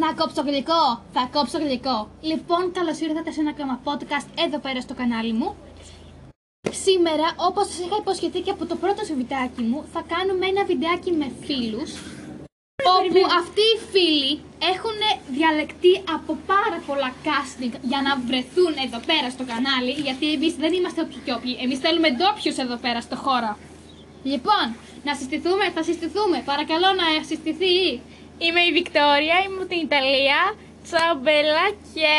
Να κόψω γλυκό. Θα κόψω γλυκό. Λοιπόν, καλώς ήρθατε σε ένα ακόμα podcast εδώ πέρα στο κανάλι μου. Σήμερα, όπως σας είχα υποσχεθεί και από το πρώτο σου βιντεάκι μου, θα κάνουμε ένα βιντεάκι με φίλους όπου αυτοί οι φίλοι έχουν διαλεκτεί από πάρα πολλά casting για να βρεθούν εδώ πέρα στο κανάλι, γιατί εμείς δεν είμαστε όποιοι και όποιοι, εμείς θέλουμε ντόπιους εδώ πέρα στο χώρο. Λοιπόν, να συστηθούμε, θα συστηθούμε, παρακαλώ να συστηθεί. Είμαι η Βικτόρια, είμαι από την Ιταλία. Τσαο Μπέλα και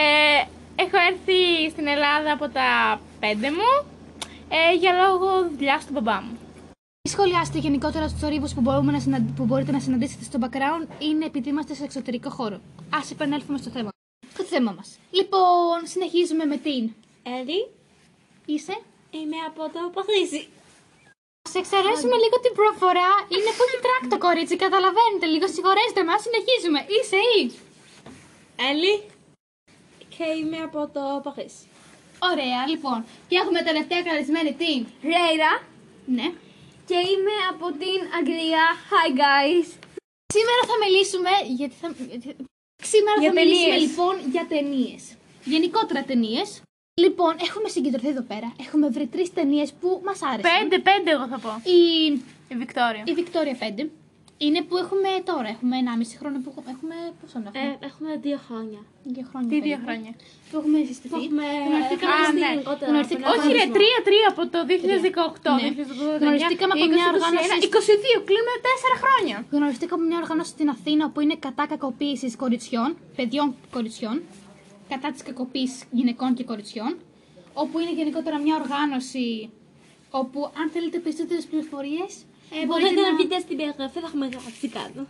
ε, έχω έρθει στην Ελλάδα από τα πέντε μου ε, για λόγω δουλειά του μπαμπά μου. Τι σχολιάστε γενικότερα στους θορύβου που, μπορούμε να συναντι... που μπορείτε να συναντήσετε στο background είναι επειδή είμαστε σε εξωτερικό χώρο. Α επανέλθουμε στο θέμα. Το θέμα μας. Λοιπόν, συνεχίζουμε με την. Έλλη, Είσαι; είμαι από το Παχρήσι. Σε εξαιρέσουμε λίγο την προφορά. Είναι που έχει τρακ το κορίτσι, καταλαβαίνετε. Λίγο συγχωρέστε μας, συνεχίζουμε. Είσαι ή. Έλλη και είμαι από το Παχρήσι. Ωραία, λοιπόν. Και έχουμε τελευταία καλεσμένη την. Ρέιρα Ναι. και είμαι από την Αγγλία. Hi guys. Σήμερα θα μιλήσουμε. Γιατί θα... Σήμερα Για θα μιλήσουμε ταινίες. λοιπόν για ταινίες. Γενικότερα ταινίες. Λοιπόν, έχουμε συγκεντρωθεί εδώ πέρα. Έχουμε βρει τρεις ταινίες που μας άρεσαν. Πέντε, πέντε εγώ θα πω. Η, Η Βικτόρια. η Victoria 5 είναι που έχουμε τώρα. Έχουμε 1,5 χρόνο που έχουμε. Πόσο να έχουμε; Ε, έχουμε δύο χρόνια. δύο χρόνια. Τι δύο περίπου. χρόνια; Που έχουμε συστηθεί. Που έχουμε Γνωριστήκαμε Α, στην- ναι. γενικότερα. Γνωριστήκα- από ένα Όχι ρε, χωρισμό. τρία, τρία από το 2018. Ναι. 2018, Γνωριστήκαμε από μια 20, οργάνωση 21, 22, κλείνουμε τέσσερα χρόνια. Γνωριστήκαμε από μια οργάνωση στην Αθήνα που είναι κατά κακοποίησης κοριτσιών, παιδιών και κοριτσιών, κατά της κακοποίησης γυναικών και κοριτσιών, όπου είναι γενικότερα μια οργάνωση όπου αν θέλετε περισσότερες πληροφορίες. Ε, μπορείτε να μπείτε στην περιγραφή, θα έχουμε γράψει κάτω.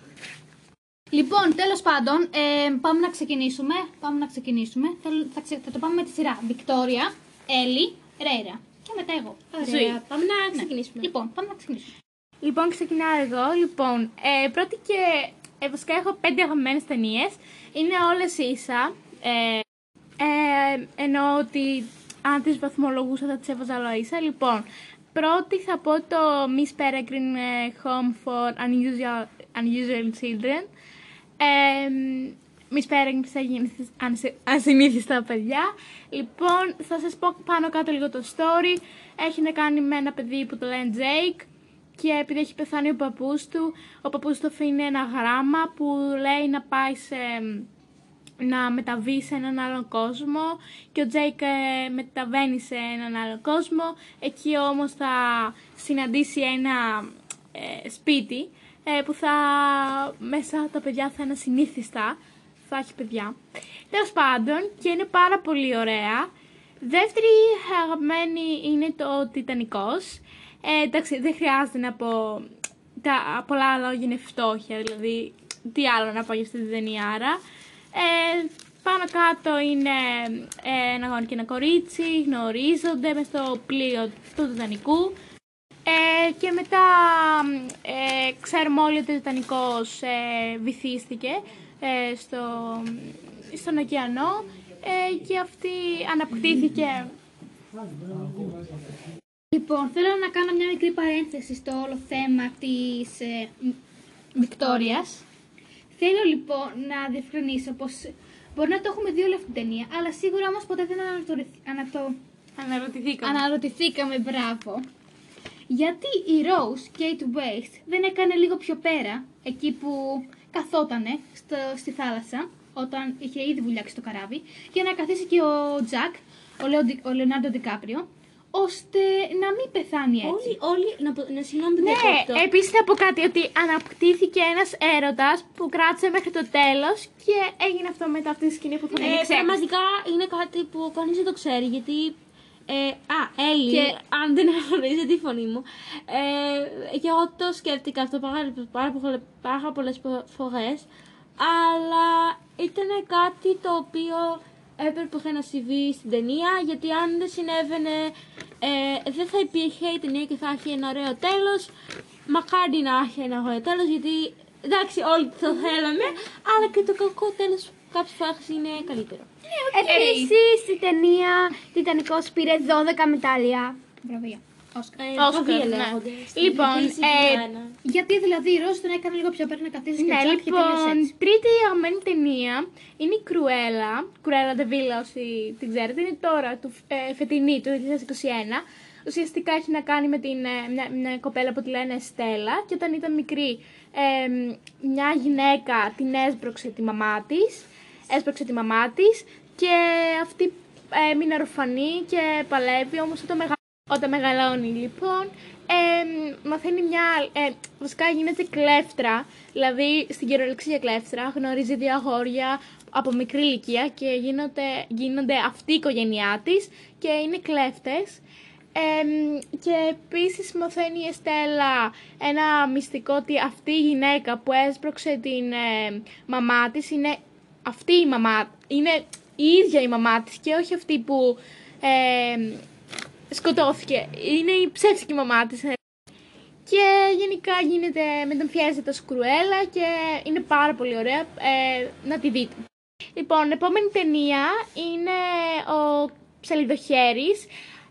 Λοιπόν, τέλος πάντων, ε, πάμε να ξεκινήσουμε. Πάμε να ξεκινήσουμε. Θέλω- θα, ξε- θα το πάμε με τη σειρά. Βικτόρια, Έλλη, Ρέιρα. Και μετά εγώ. Ωραία, πάμε να ξεκινήσουμε. Λοιπόν, πάμε να ξεκινήσουμε. Λοιπόν, ξεκινάω εγώ. Λοιπόν, ε, πρώτη και ε, βασικά έχω πέντε αγαπημένες ταινίες. Είναι όλες ίσα. Ε, ε, εννοώ ότι αν τις βαθμολογούσα θα τις έβαζα όλα ίσα. Λοιπόν, πρώτη θα πω το Miss Peregrine ε, Home for Unusual, Unusual Children. Ε, Miss Peregrine θα γίνει ασυνήθιστα παιδιά. Λοιπόν, θα σας πω πάνω κάτω λίγο το story. Έχει να κάνει με ένα παιδί που το λένε Jake και επειδή έχει πεθάνει ο παππούς του, ο παππούς του αφήνει ένα γράμμα που λέει να πάει σε, να μεταβεί σε έναν άλλον κόσμο και ο Τζέικ ε, μεταβαίνει σε έναν άλλον κόσμο. Εκεί όμως θα συναντήσει ένα ε, σπίτι ε, που θα μέσα τα παιδιά θα είναι ασυνήθιστα, θα έχει παιδιά. Τέλος πάντων και είναι πάρα πολύ ωραία. Δεύτερη αγαπημένη είναι το Τιτανικός. Ε, εντάξει, δεν χρειάζεται να πω τα πολλά λόγια είναι φτώχεια, δηλαδή τι άλλο να πω για αυτή την ταινιάρα. Ε, πάνω κάτω είναι ε, ένα αγόρι και ένα κορίτσι, γνωρίζονται μες στο πλοίο του Τιτανικού. Ε, και μετά ε, ξέρουμε όλοι ότι ο Τιτανικός ε, βυθίστηκε ε, στο, στον ωκεανό ε, και αυτή αναπτύχθηκε Λοιπόν, θέλω να κάνω μια μικρή παρένθεση στο όλο θέμα της ε, μ- Βικτόριας. Θέλω λοιπόν να διευκρινίσω πως μπορεί να το έχουμε δει όλη αυτή την ταινία, αλλά σίγουρα όμως ποτέ δεν ανατορι- ανατο... αναρωτηθήκαμε. αναρωτηθήκαμε, μπράβο. Γιατί η Rose Kate Waste δεν έκανε λίγο πιο πέρα, εκεί που καθότανε στο, στη θάλασσα, όταν είχε ήδη βουλιάξει το καράβι, για να καθίσει και ο Τζακ, ο, Λεοντι- ο Λεωνάρντο Ντικάπριο, ώστε να μην πεθάνει έτσι. Όλοι, όλοι, να, πω- να συγγνώμη που Ναι, διακόπτω. επίσης θα πω κάτι ότι αναπτύχθηκε ένας έρωτας που κράτησε μέχρι το τέλος και έγινε αυτό μετά αυτή τη σκηνή που θα είναι Ε, ξέχαστη. πραγματικά είναι κάτι που κανείς δεν το ξέρει γιατί. Ε, α, Έλλη, Και- αν δεν γνωρίζει τη φωνή μου. Ε, και εγώ το σκέφτηκα αυτό πάρα, πάρα, πολλε- πάρα πολλές φορές. Αλλά ήταν κάτι το οποίο έπρεπε να συμβεί στην ταινία γιατί αν δεν συνέβαινε ε, δεν θα υπήρχε η ταινία και θα έχει ένα ωραίο τέλος. Μακάρι να έχει ένα ωραίο τέλος γιατί εντάξει όλοι το θέλαμε αλλά και το κακό τέλος κάποιες φορές είναι καλύτερο. Επίσης, η ταινία Τιτανικός πήρε 12 μετάλλια. Βραβεία. Όσκαρ. Ε, Όσκαρ, βραβεία ναι. λέγονται. Στην Λοιπόν, Αγγλική ε, συγκεκριμένα. Γιατί δηλαδή η Ροζ τον έκανε λίγο πιο πριν να καθίσει και Ναι, τσακ και τελείωσε λοιπόν, έτσι. τρίτη αγαπημένη ταινία είναι η Κρουέλα. Κρουέλα Ντεβίλα, όσοι την ξέρετε. Είναι τώρα, του, ε, φετινή, του 2021. Ουσιαστικά έχει να κάνει με την, ε, μια, μια κοπέλα που τη λένε Στέλλα και όταν ήταν μικρή ε, μια γυναίκα την έσπρωξε τη μαμά της, έσπρωξε τη μαμά της και αυτή ε, έμεινε ορφανή και παλεύει όμως όταν, μεγα... όταν μεγαλώνει λοιπόν ε, μαθαίνει μια, ε, βασικά γίνεται κλέφτρα, δηλαδή στην κυριολεξία κλέφτρα, γνωρίζει δύο αγόρια από μικρή ηλικία και γίνονται, γίνονται αυτή η οικογένειά της και είναι κλέφτες. Εμ, και επίσης μαθαίνει η Εστέλα ένα μυστικό ότι αυτή η γυναίκα που έσπρωξε την ε, μαμά της είναι αυτή η μαμά, είναι η ίδια η μαμά της και όχι αυτή που ε, σκοτώθηκε. Είναι η ψεύτικη μαμά της. ε. Και γενικά γίνεται, μεταμφιέζεται ως κρουέλα και είναι πάρα πολύ ωραία ε, να τη δείτε. Λοιπόν, επόμενη ταινία είναι ο Ψαλιδοχέρης.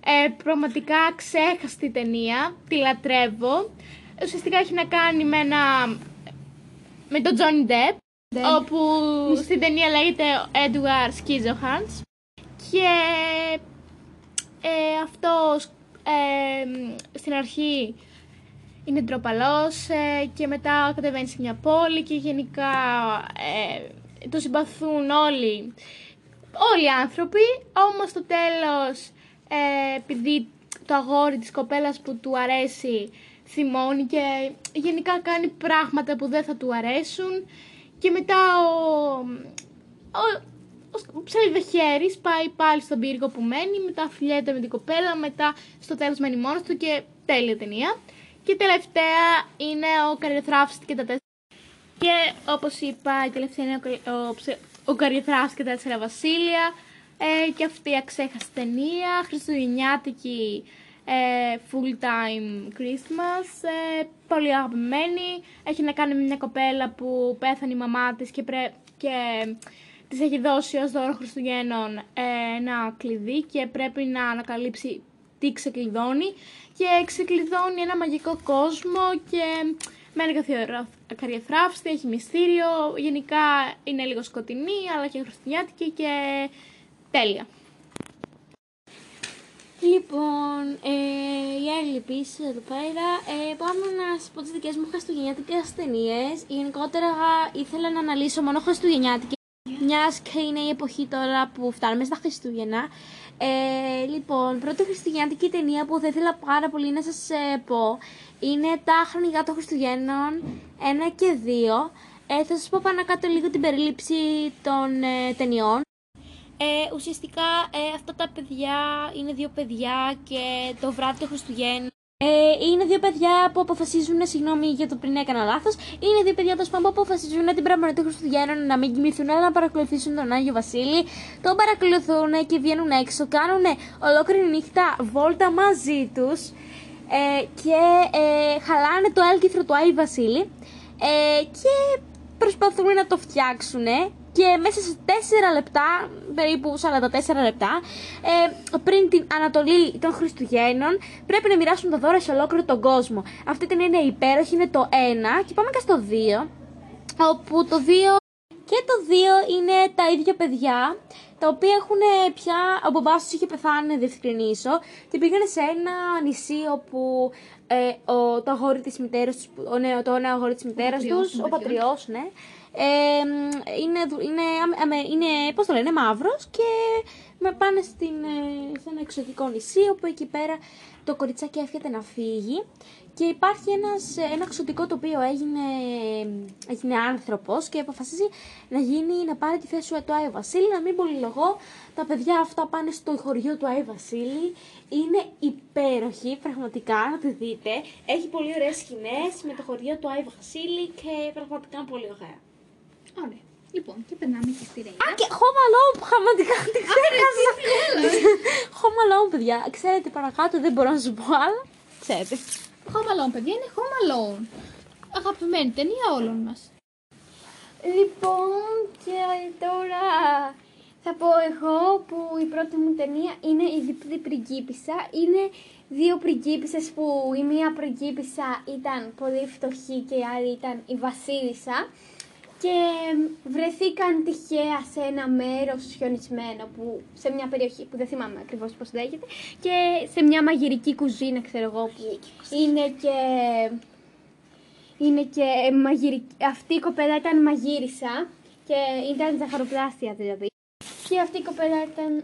Ε, πραγματικά ξέχαστη ταινία, τη λατρεύω. Ουσιαστικά έχει να κάνει με ένα... με τον Johnny Depp, όπου στην ταινία λέγεται Edward Scissorhands. Και ε, αυτός ε, στην αρχή είναι ντροπαλός ε, και μετά κατεβαίνει σε μια πόλη και γενικά ε, το συμπαθούν όλοι, όλοι οι άνθρωποι, όμως στο τέλος ε, επειδή το αγόρι της κοπέλας που του αρέσει θυμώνει και γενικά κάνει πράγματα που δεν θα του αρέσουν και μετά ο, ο, ο ψαλιδοχέρης πάει πάλι στον πύργο που μένει, μετά φιλιέται με την κοπέλα, μετά στο τέλος μένει μόνος του και τέλεια ταινία. Και τελευταία είναι ο Καριοθράφης και τα τέσσερα. Και όπως είπα, η τελευταία είναι ο, Κα- ο, ψε- ο Καριοθράφης και τα τέσσερα βασίλεια. Ε, και αυτή η αξέχαστη ταινία, χριστουγεννιάτικη ε, full time Christmas, ε, πολύ αγαπημένη. Έχει να κάνει με μια κοπέλα που πέθανε η μαμά της και, πρέ... και της έχει δώσει ως δώρο Χριστουγέννων ε, ένα κλειδί και πρέπει να ανακαλύψει τι ξεκλειδώνει και ξεκλειδώνει ένα μαγικό κόσμο και με ένα καθιερο- καριεθράφστη, έχει μυστήριο, γενικά είναι λίγο σκοτεινή αλλά και χριστουγεννιάτικη και τέλεια. Λοιπόν, ε, η Έλλη επίσης εδώ πέρα. Ε, πάμε να σας πω τις δικές μου χριστουγεννιάτικες ταινίες. Γενικότερα ήθελα να αναλύσω μόνο χριστουγεννιάτικες. Μιας και είναι η εποχή τώρα που φτάνουμε στα Χριστούγεννα. Ε, λοιπόν, πρώτη χριστουγεννιάτικη ταινία που θα ήθελα πάρα πολύ να σας ε, πω είναι τα χρονικά των Χριστουγέννων 1 και 2. Ε, θα σας πω πάνω κάτω λίγο την περίληψη των ε, ταινιών. Ε, ουσιαστικά ε, αυτά τα παιδιά είναι δύο παιδιά και το βράδυ των Χριστουγέννων. Ε, είναι δύο παιδιά που αποφασίζουν, συγγνώμη για το πριν έκανα λάθος. Είναι δύο παιδιά τόσο που αποφασίζουν την πράγμα των Χριστουγέννων να μην κοιμηθούν, αλλά να παρακολουθήσουν τον Άγιο Βασίλη. Τον παρακολουθούν και βγαίνουν έξω, κάνουν ολόκληρη νύχτα βόλτα μαζί τους ε, και ε, χαλάνε το έλκυθρο του Άγιου Βασίλη ε, και προσπαθούν να το φτιάξουν και μέσα σε 4 λεπτά, περίπου 44 λεπτά, ε, πριν την Ανατολή των Χριστουγέννων, πρέπει να μοιράσουν τα δώρα σε ολόκληρο τον κόσμο. Αυτή την είναι υπέροχη, είναι το 1 και πάμε και στο 2, όπου το 2 και το 2 είναι τα ίδια παιδιά, τα οποία έχουν πια, ο μπαμπάς τους είχε πεθάνει, να διευκρινίσω, και πήγανε σε ένα νησί όπου ε, ο, το αγόρι της μητέρας τους, ο νέο, το νέο αγόρι της μητέρας πατριός, τους, ο ο πατριός, ναι, ε, είναι, δου- είναι, αμε- είναι, πώς το λένε, μαύρος και με πάνε στην, ε, σε ένα εξωτικό νησί όπου εκεί πέρα το κοριτσάκι έρχεται να φύγει και υπάρχει ένας, ε, ένα εξωτικό το οποίο έγινε, έγινε άνθρωπος και αποφασίζει να γίνει, να πάρει τη θέση του Άιου Βασίλη, να μην πολυλογώ. Τα παιδιά αυτά πάνε στο χωριό του Άιου Βασίλη. Είναι υπέροχη, πραγματικά, να τη δείτε. Έχει πολύ ωραίες σκηνές με το χωριό του Άιου Βασίλη και πραγματικά είναι πολύ ωραία. Ωραία. Λοιπόν, και περνάμε και στη Ρέινα. Α, και Home Alone, πραγματικά την ξέχασα. Home Alone, παιδιά. Ξέρετε παρακάτω, δεν μπορώ να σου πω άλλα. Ξέρετε. Home Alone, παιδιά, είναι Home Alone. Αγαπημένη ταινία όλων μας. Λοιπόν, και τώρα Θα πω εγώ που η πρώτη μου ταινία είναι η διπλή πριγκίπισσα. Είναι δύο πριγκίπισσες που η μία πριγκίπισσα ήταν πολύ φτωχή και η άλλη ήταν η βασίλισσα και βρεθήκαν τυχαία σε ένα μέρος χιονισμένο που, σε μια περιοχή που δεν θυμάμαι ακριβώς πώς λέγεται και σε μια μαγειρική κουζίνα ξέρω εγώ που είναι και είναι και μαγειρική. Αυτή η κοπέλα ήταν μαγείρισα και ήταν ζαχαροπλάστια δηλαδή. Και αυτή η κοπέλα ήταν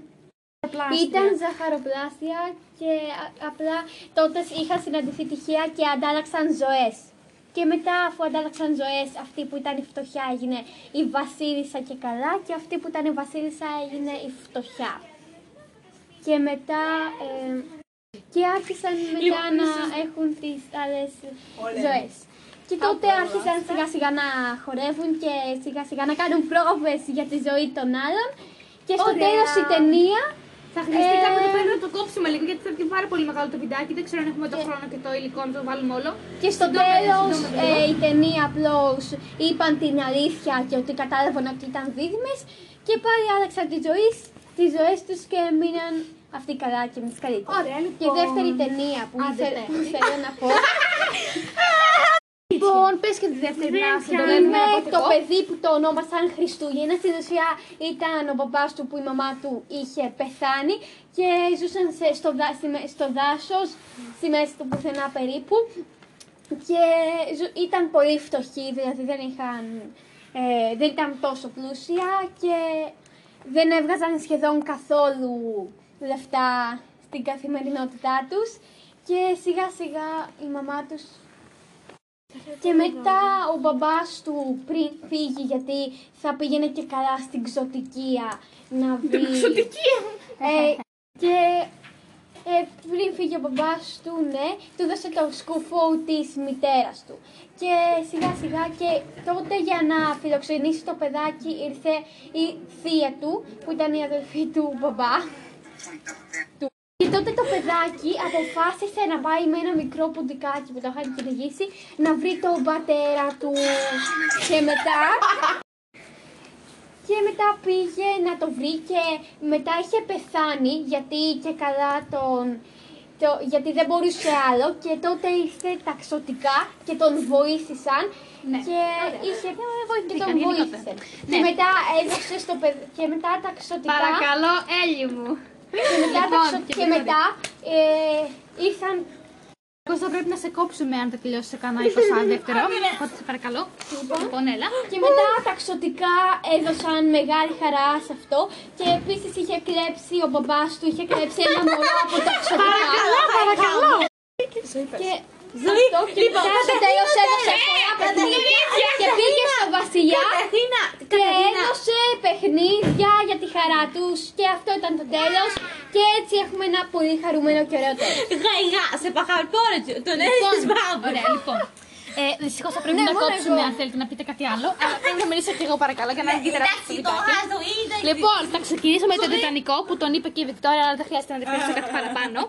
ήταν ζαχαροπλάστια και α- απλά τότε είχαν συναντηθεί τυχαία και αντάλλαξαν ζωές. Και μετά αφού αντάλλαξαν ζωές, αυτή που ήταν η φτωχιά έγινε η βασίλισσα και καλά και αυτή που ήταν η βασίλισσα έγινε η φτωχιά. Και μετά... ε, και άρχισαν μετά να έχουν τις άλλες ζωές. Και τότε άρχισαν σιγά σιγά να χορεύουν και σιγά σιγά να κάνουν πρόβες για τη ζωή των άλλων. Και στο Ωραία. τέλος η ταινία Θα χρειαστεί Ε, κάποτε πρέπει να το κόψουμε λίγο γιατί θα βγει πάρα πολύ μεγάλο το βιντεάκι. Δεν ξέρω αν έχουμε το χρόνο και το υλικό να το βάλουμε όλο. Και στο Συντόμευε, τέλος συντόμευε ε, λίγο. η ταινία απλώς είπαν την αλήθεια και ότι κατάλαβαν ότι ήταν δίδυμες και πάλι άλλαξαν τη ζωής, τις ζωές τους και μείναν αυτοί καλά και εμείς καλύτερα. Ωραία, λοιπόν. Και η δεύτερη ταινία που, Άντε, ήθε- πες. που θέλω να πω Λοιπόν, πες και τη δεύτερη να συντομεύουμε είναι από το εγώ. παιδί που το ονόμασαν Χριστούγεννα. Στην ουσία ήταν ο μπαμπάς του που η μαμά του είχε πεθάνει και ζούσαν σε, στο, δά- στη με- στο δάσος, στη μέση του πουθενά περίπου. Και ζου- ήταν πολύ φτωχοί, δηλαδή δεν είχαν, ε, δεν ήταν τόσο πλούσια και δεν έβγαζαν σχεδόν καθόλου λεφτά στην καθημερινότητά τους και σιγά σιγά η μαμά τους και μετά ο μπαμπάς του πριν φύγει γιατί θα πήγαινε και καλά στην ξωτικία να βρει... Ε, και ε, πριν φύγει ο μπαμπάς του, ναι, του δώσε το σκουφό της μητέρας του. Και σιγά σιγά και τότε για να φιλοξενήσει το παιδάκι ήρθε η θεία του, που ήταν η αδελφή του μπαμπά. Του. Και τότε το παιδάκι αποφάσισε να πάει με ένα μικρό ποντικάκι που το είχαν κυνηγήσει να βρει τον πατέρα του. Και μετά; Και μετά πήγε να το βρει και μετά είχε πεθάνει γιατί και καλά τον... Το, γιατί δεν μπορούσε άλλο και τότε ήρθε τα ξωτικά και τον βοήθησαν Ναι. και είχε και τον βοηθήκαν γενικότερα. βοήθησε. Ναι. Και μετά έδωσε στο παιδί και μετά τα ξωτικά Παρακαλώ, Έλλη μου. Και μετά, τα Λοιπόν, ξω- και και μετά ε, ήρθαν Πώς θα πρέπει να σε κόψουμε αν δεν τελειώσει σε κανένα 20 δεύτερο. Οπότε σε παρακαλώ. Λοιπόν, έλα. Και μετά τα ξωτικά έδωσαν μεγάλη χαρά σε αυτό και επίσης είχε κλέψει, ο μπαμπάς του είχε κλέψει ένα μωρό από τα ξωτικά. παρακαλώ. Και αυτό και μετά στο τέλος έδωσε πολλά παιχνίδια και πήγε στο βασιλιά και έδωσε παιχνίδια για τη χαρά τους και αυτό ήταν το τέλος και έτσι έχουμε ένα πολύ χαρούμενο και ωραίο τέλος. Γαϊγά, σε παχαρπόρετζο, τον Λοιπόν, έδειξες μπράβο. Ωραία, λοιπόν. Ε, Δυστυχώς θα πρέπει Ναι, να μόνο κόψουμε εγώ. αν θέλετε να πείτε κάτι άλλο. Αλλά πρέπει να μιλήσω και εγώ παρακαλώ για να μην τεράστιο το Εντάξει, το βιντεάκι. χάζω, είδα. Λοιπόν, θα ξεκινήσουμε με τον Τιτανικό που τον είπε και η Βικτόρια, αλλά δεν χρειάζεται να διευκρινίσω κάτι παραπάνω.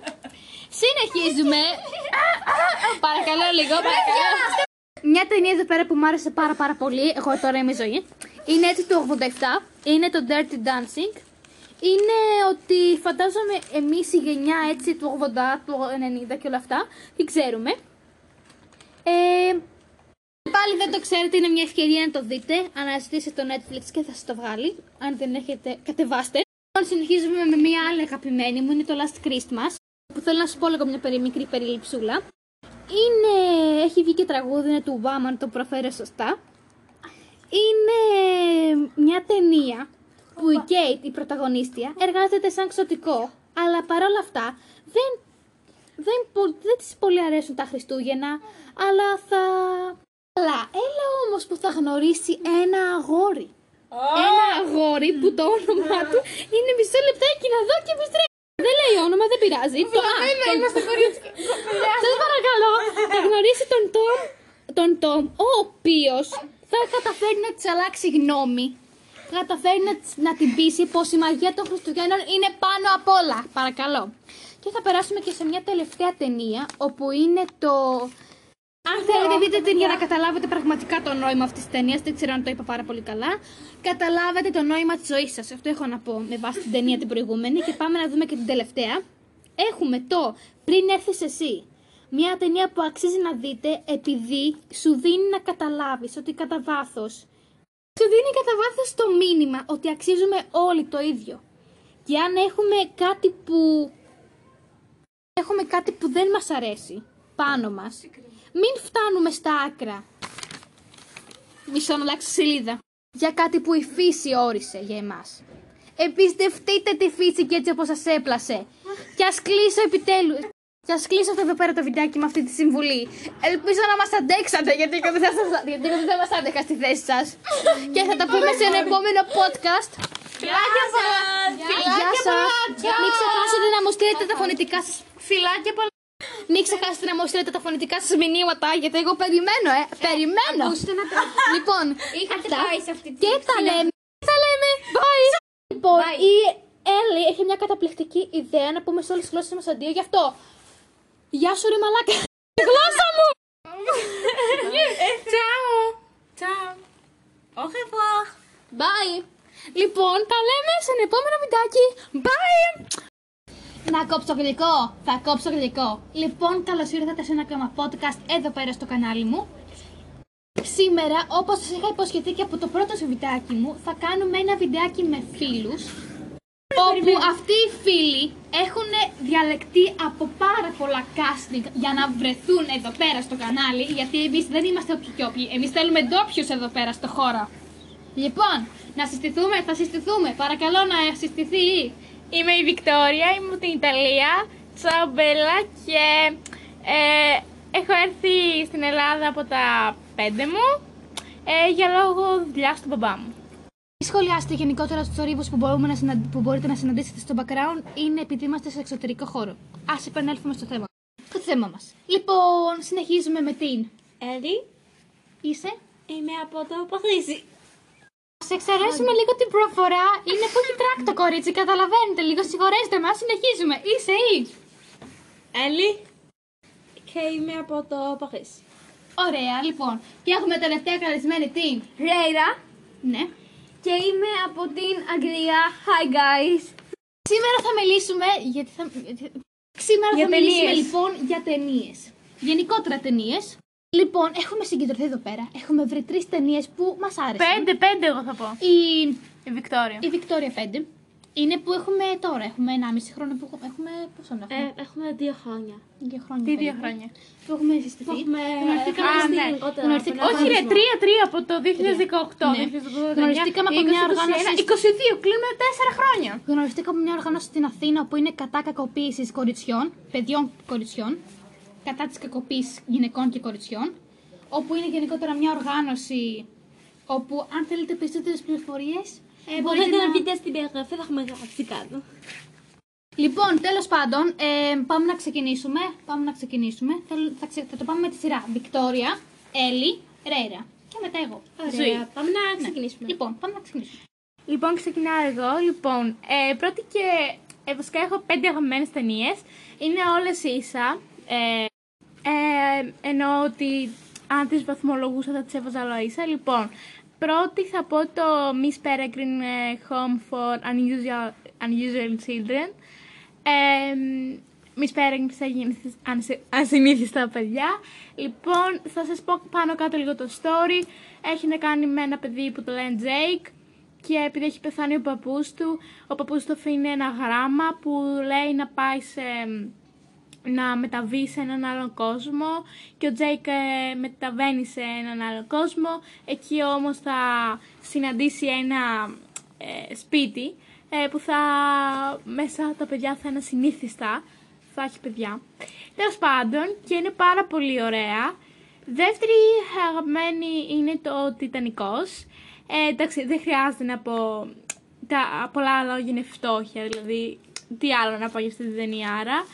Συνεχίζουμε. παρακαλώ λίγο, παρακαλώ. Μια ταινία εδώ πέρα που μου άρεσε πάρα πάρα πολύ, εγώ τώρα είμαι η ζωή, είναι έτσι του 87, είναι το Dirty Dancing. Είναι ότι φαντάζομαι εμείς η γενιά έτσι του 80, του 90 και όλα αυτά, τι ξέρουμε. Ε, Πάλι δεν το ξέρετε, είναι μια ευκαιρία να το δείτε. Αναζητήστε το Netflix και θα σας το βγάλει. Αν δεν έχετε, κατεβάστε. Λοιπόν, συνεχίζουμε με μια άλλη αγαπημένη μου, είναι το Last Christmas. Που θέλω να σου πω λίγο μια περί, μικρή περιληψούλα. Είναι, έχει βγει και τραγούδι, είναι του Obama, αν το προφέρω σωστά. Είναι μια ταινία που η Kate, η πρωταγωνίστια, εργάζεται σαν ξωτικό. Αλλά παρόλα αυτά δεν, δεν, πο- δεν της πολύ αρέσουν τα Χριστούγεννα, αλλά θα... Αλλά έλα όμως που θα γνωρίσει ένα αγόρι. Ένα αγόρι που το όνομά του είναι μισό λεπτάκι να δω και επιστρέφω. Δεν λέει όνομα, δεν πειράζει. Το α, τον- Σας παρακαλώ, θα γνωρίσει τον Τόμ, τον Τόμ, ο οποίος θα καταφέρει να της αλλάξει γνώμη. Θα καταφέρει να, της- να την πείσει πως η μαγεία των Χριστουγέννων είναι πάνω απ' όλα. Παρακαλώ. Και θα περάσουμε και σε μια τελευταία ταινία, όπου είναι το Αν θέλετε δείτε την για να καταλάβετε πραγματικά το νόημα αυτής της ταινίας, δεν ξέρω αν το είπα πάρα πολύ καλά, καταλάβετε το νόημα της ζωής σας. Αυτό έχω να πω με βάση την ταινία την προηγούμενη και πάμε να δούμε και την τελευταία. Έχουμε το «Πριν έρθεις εσύ». Μια ταινία που αξίζει να δείτε επειδή σου δίνει να καταλάβεις ότι κατά βάθο. Σου δίνει κατά βάθος το μήνυμα ότι αξίζουμε όλοι το ίδιο. Και αν έχουμε κάτι που... Έχουμε κάτι που δεν μας αρέσει πάνω μας, μην φτάνουμε στα άκρα. Μισό να αλλάξω σελίδα. Για κάτι που η φύση όρισε για εμάς. Εμπιστευτείτε τη φύση και έτσι όπως σας έπλασε. Και ας κλείσω επιτέλους. Και ας κλείσω αυτό εδώ πέρα το βιντεάκι με αυτή τη συμβουλή. Ελπίζω να μας αντέξατε, γιατί εγώ δεν θα, σας- γιατί εγώ δεν θα μας άντεχα στη θέση σας. και θα τα πούμε σε ένα επόμενο podcast. Φιλάκια πολλά! Γεια σας. Μην ξεχάσετε να μου στείλετε τα φωνητικά σας. Φιλάκια πολλά! Μην ξεχάσετε να μου στείλετε τα φωνητικά σας μηνύματα, γιατί εγώ περιμένω, ε. Περιμένω. Ακούστε να τραγουδήσω. Λοιπόν, Είχατε αυτά. πάει σε αυτή τη Και τα λέμε. Θα λέμε. Bye. Λοιπόν, Bye. η Έλλη έχει μια καταπληκτική ιδέα να πούμε σε όλες τις γλώσσες μας αντίο. Γι' αυτό. Γεια σου ρε μαλάκα. Η γλώσσα μου. Τσάου! Τσάου! Au revoir! Bye. Λοιπόν, τα λέμε σε ένα επόμενο βιντεάκι. Bye. Να κόψω γλυκό. Θα κόψω γλυκό. Λοιπόν, καλώς ήρθατε σε ένα ακόμα podcast εδώ πέρα στο κανάλι μου. Σήμερα, όπως σας είχα υποσχεθεί και από το πρώτο σου βιντεάκι μου, θα κάνουμε ένα βιντεάκι με φίλους όπου αυτοί οι φίλοι έχουν διαλεκτεί από πάρα πολλά casting για να βρεθούν εδώ πέρα στο κανάλι, γιατί εμείς δεν είμαστε όποιοι και όποιοι, εμείς θέλουμε ντόπιους εδώ πέρα στο χώρο. Λοιπόν, να συστηθούμε, θα συστηθούμε, παρακαλώ να συστηθεί. Είμαι η Βικτόρια, είμαι από την Ιταλία. Τσάου Μπέλα και ε, έχω έρθει στην Ελλάδα από τα πέντε μου ε, για λόγω δουλειά του μπαμπά μου. Τι σχολιάστε γενικότερα στους θορύβου που, μπορούμε να συναν- που μπορείτε να συναντήσετε στο background είναι επειδή είμαστε σε εξωτερικό χώρο. Α επανέλθουμε στο θέμα. Το θέμα μας. Λοιπόν, συνεχίζουμε με την. Έλλη, Είσαι; είμαι από το Παθρίσι. Σε εξαιρέσουμε λίγο την προφορά. Είναι που έχει τρακ το κορίτσι, καταλαβαίνετε. Λίγο συγχωρέστε μας, συνεχίζουμε. Είσαι ή. Έλλη και είμαι από το Παθρίσι. Ωραία, λοιπόν. Και έχουμε τελευταία καλεσμένη την. Ρέιρα Ναι. Και είμαι από την Αγγλία. Hi guys. Σήμερα θα μιλήσουμε. Γιατί θα... Σήμερα Για θα μιλήσουμε ταινίες. λοιπόν για ταινίες. Γενικότερα ταινίες. Λοιπόν, έχουμε συγκεντρωθεί εδώ πέρα. Έχουμε βρει τρεις ταινίες που μας άρεσαν. Πέντε, πέντε εγώ θα πω. Η, Η Βικτόρια. η Victoria 5 είναι που έχουμε τώρα. Έχουμε 1,5 χρόνο που έχουμε. Πόσο να έχουμε; Ε, έχουμε δύο χρόνια. δύο χρόνια. Τι δύο περίπου. χρόνια. Που έχουμε συστηθεί. Έχουμε Γνωριστήκαμε Α, γνωριστεί ναι. γενικότερα. Γνωριστήκα- από ένα Όχι ρε, χωρισμό. τρία, τρία από το 2018. Ναι. 2019, Γνωριστήκαμε από μια 20, οργάνωση 22, κλείνουμε τέσσερα χρόνια. Γνωριστήκα από μια οργάνωση στην Αθήνα που είναι κατά κακοποίησης κοριτσιών, παιδιών κοριτσιών, κατά της κακοποίησης γυναικών και κοριτσιών, όπου είναι γενικότερα μια οργάνωση όπου αν θέλετε περισσότερε πληροφορίες. Ε, μπορείτε να μπείτε στην περιγραφή, θα έχουμε γράψει κάτω. Λοιπόν, τέλος πάντων, ε, πάμε να ξεκινήσουμε. Πάμε να ξεκινήσουμε. Θέλω- θα, ξε- θα το πάμε με τη σειρά. Βικτόρια, Έλλη, Ρέιρα. Και μετά εγώ. Ωραία, πάμε να ξεκινήσουμε. Λοιπόν, πάμε να ξεκινήσουμε. Λοιπόν, ξεκινάω εγώ. Λοιπόν, ε, πρώτη και ε, βασικά έχω πέντε αγαπημένες ταινίες. Είναι όλες ίσα. Ε, ε, εννοώ ότι αν τις βαθμολογούσα θα τις έβαζα όλα ίσα. Λοιπόν, πρώτη θα πω το Miss Peregrine ε, Home for Unusual, Unusual Children. Ε, Miss Peregrine θα γίνει ασυνήθιστα παιδιά. Λοιπόν, θα σας πω πάνω κάτω λίγο το story. Έχει να κάνει με ένα παιδί που το λένε Jake και επειδή έχει πεθάνει ο παππούς του, ο παππούς του αφήνει ένα γράμμα που λέει να πάει σε, να μεταβεί σε έναν άλλον κόσμο και ο Τζέικ ε, μεταβαίνει σε έναν άλλον κόσμο. Εκεί όμως θα συναντήσει ένα ε, σπίτι ε, που θα μέσα τα παιδιά θα είναι ασυνήθιστα, θα έχει παιδιά. Τέλος πάντων και είναι πάρα πολύ ωραία. Δεύτερη αγαπημένη είναι το Τιτανικός. Ε, εντάξει, δεν χρειάζεται να πω τα πολλά λόγια είναι φτώχεια, δηλαδή τι άλλο να πω για αυτή την ταινιάρα.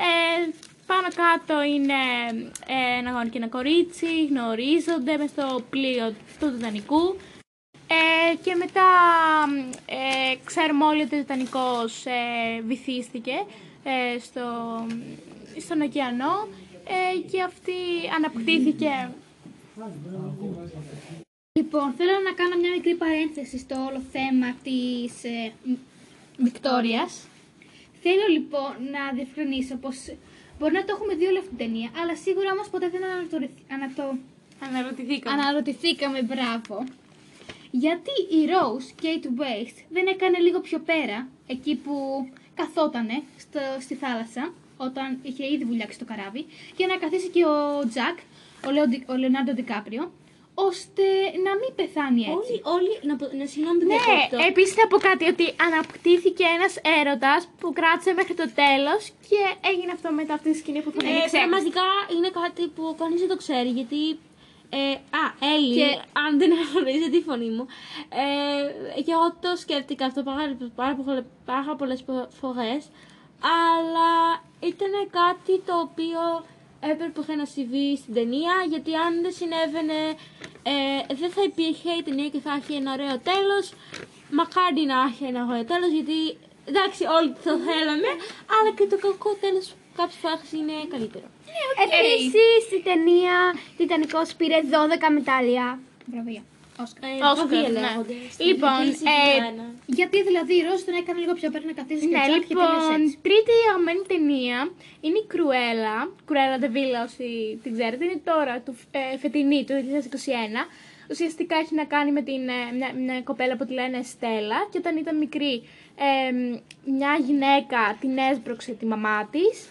Ε, πάνω κάτω είναι ε, ένα αγόρι και ένα κορίτσι, γνωρίζονται μες στο πλοίο του Τιτανικού. Ε, και μετά ε, ξέρουμε όλοι ότι ο Τιτανικός ε, βυθίστηκε ε, στο, στον ωκεανό ε, και αυτή αναπτύχθηκε. Λοιπόν, θέλω να κάνω μια μικρή παρένθεση στο όλο θέμα της ε, Μ- Βικτόριας. Θέλω λοιπόν να διευκρινίσω πως μπορεί να το έχουμε δει όλη αυτή την ταινία, αλλά σίγουρα όμως ποτέ δεν ανατορυ- ανατο... Αναρωτηθήκαμε. αναρωτηθήκαμε, μπράβο. Γιατί η Rose Kate Waste δεν έκανε λίγο πιο πέρα, εκεί που καθότανε στο, στη θάλασσα, όταν είχε ήδη βουλιάξει το καράβι, για να καθίσει και ο Τζακ, ο, Λεοντι- ο Λεωνάρντο Ντικάπριο, ώστε να μην πεθάνει έτσι. Όλοι, όλοι, να, πω- να συγγνώμη που Ναι, διακόπτω. επίσης θα πω κάτι ότι αναπτύχθηκε ένας έρωτας που κράτησε μέχρι το τέλος και έγινε αυτό μετά αυτή τη σκηνή που θα Ε, είναι ξέχαστη. πραγματικά είναι κάτι που κανείς δεν το ξέρει γιατί. Ε, α, Έλλη, Και- αν δεν γνωρίζετε τη φωνή μου. Ε, και εγώ το σκέφτηκα αυτό πάρα, πάρα, πολλε- πάρα πολλές φορές. Αλλά ήταν κάτι το οποίο έπρεπε να συμβεί στην ταινία. Γιατί αν δεν συνέβαινε, ε, δεν θα υπήρχε η ταινία και θα έχει ένα ωραίο τέλος. Μακάρι να έχει ένα ωραίο τέλος γιατί εντάξει, όλοι το θέλαμε. Αλλά και το κακό τέλος κάποιες φορές είναι καλύτερο. Επίση, η ταινία Τιτανικός πήρε 12 μετάλλια. Βραβεία. Όσκαρ. Ε, Όσκαρ, βραβεία ναι. λέγονται. Στην Λοιπόν, Κρήτη ε, συγκεκριμένα. Γιατί δηλαδή η Rose τον έκανε λίγο πιο πέρα να καθίσει και Ναι, Τζακ και τελείωσε λοιπόν, έτσι. τρίτη αγαπημένη ταινία είναι η Κρουέλα. Κρουέλα de Villa, όσοι την ξέρετε, είναι τώρα, του, ε, φετινή, του 2021. Ουσιαστικά έχει να κάνει με την, ε, μια, μια κοπέλα που τη λένε Στέλλα και όταν ήταν μικρή ε, μια γυναίκα την έσπρωξε τη μαμά της,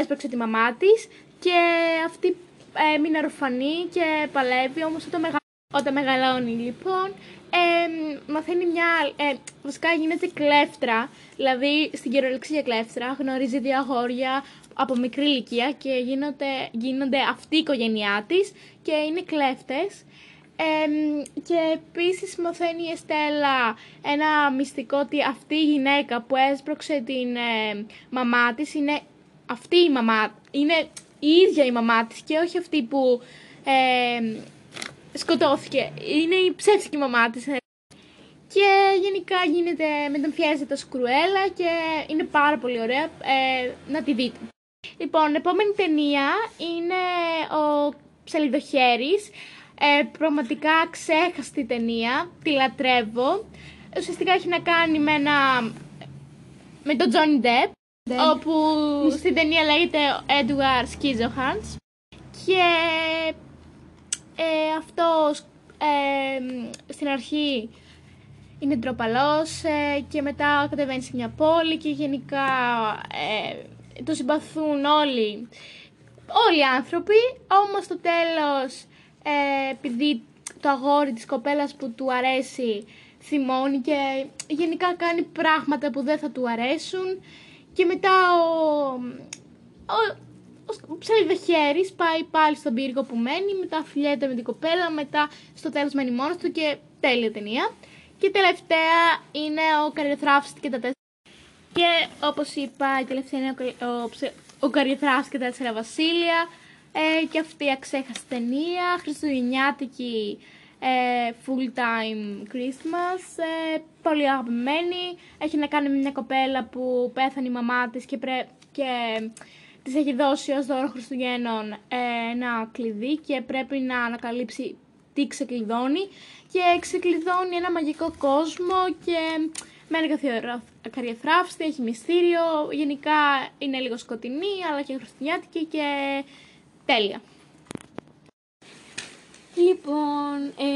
έσπρωξε τη μαμά της και αυτή ε, έμεινε ορφανή και παλεύει, όμως όταν, μεγα... όταν μεγαλώνει λοιπόν ε, μαθαίνει μια, ε, βασικά γίνεται κλέφτρα, δηλαδή στην κυριολεξία κλέφτρα, γνωρίζει δύο αγόρια από μικρή ηλικία και γίνονται, γίνονται αυτή η οικογένειά της και είναι κλέφτες. Εμ, και επίσης μαθαίνει η Εστέλα ένα μυστικό ότι αυτή η γυναίκα που έσπρωξε την ε, μαμά της είναι αυτή η μαμά, είναι η ίδια η μαμά της και όχι αυτή που ε, σκοτώθηκε. Είναι η ψεύτικη μαμά της. ε. Και γενικά γίνεται, μεταμφιέζεται ως κρουέλα και είναι πάρα πολύ ωραία ε, να τη δείτε. Λοιπόν, επόμενη ταινία είναι ο Ψαλιδοχέρης. Ε, πραγματικά ξέχαστη ταινία, τη λατρεύω. Ουσιαστικά έχει να κάνει με ένα... με τον Johnny Depp, όπου στην ταινία λέγεται Edward Scissorhands. Και ε, αυτός ε, στην αρχή είναι ντροπαλός ε, και μετά κατεβαίνει σε μια πόλη και γενικά ε, το συμπαθούν όλοι, όλοι οι άνθρωποι, όμως στο τέλος ε, επειδή το αγόρι της κοπέλας που του αρέσει θυμώνει και γενικά κάνει πράγματα που δεν θα του αρέσουν και μετά ο, ο, ο ψαλιδοχέρης πάει πάλι στον πύργο που μένει, μετά φιλιέται με την κοπέλα, μετά στο τέλος μένει μόνος του και τέλεια ταινία. Και τελευταία είναι ο Καριοθράφης και τα τέσσερα. Και όπως είπα, η τελευταία είναι ο, Κα- ο, ψε- ο Καριοθράφης και τα τέσσερα βασίλεια. Ε, και αυτή η αξέχαστη ταινία, χριστουγεννιάτικη ε, full time Christmas, ε, πολύ αγαπημένη. Έχει να κάνει με μια κοπέλα που πέθανε η μαμά της και, πρέ... και της έχει δώσει ως δώρο Χριστουγέννων ε, ένα κλειδί και πρέπει να ανακαλύψει τι ξεκλειδώνει και ξεκλειδώνει ένα μαγικό κόσμο και με ένα καθιερο- καριεθράφστη, έχει μυστήριο, γενικά είναι λίγο σκοτεινή αλλά και χριστουγεννιάτικη και τέλεια. Λοιπόν, ε,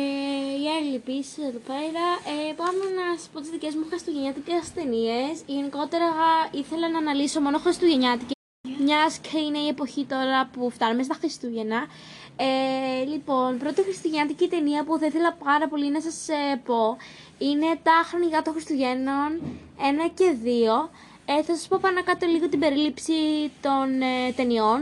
η Έλλη επίσης εδώ πέρα. Ε, πάμε να σας πω τις δικές μου χριστουγεννιάτικες ταινίες. Γενικότερα ήθελα να αναλύσω μόνο χριστουγεννιάτικες. Μιας και είναι η εποχή τώρα που φτάνουμε στα Χριστούγεννα. Ε, λοιπόν, πρώτη χριστουγεννιάτικη ταινία που θα ήθελα πάρα πολύ να σας ε, πω είναι τα χρονικά των Χριστουγέννων 1 και 2. Ε, θα σας πω πάνω κάτω λίγο την περίληψη των ε, ταινιών.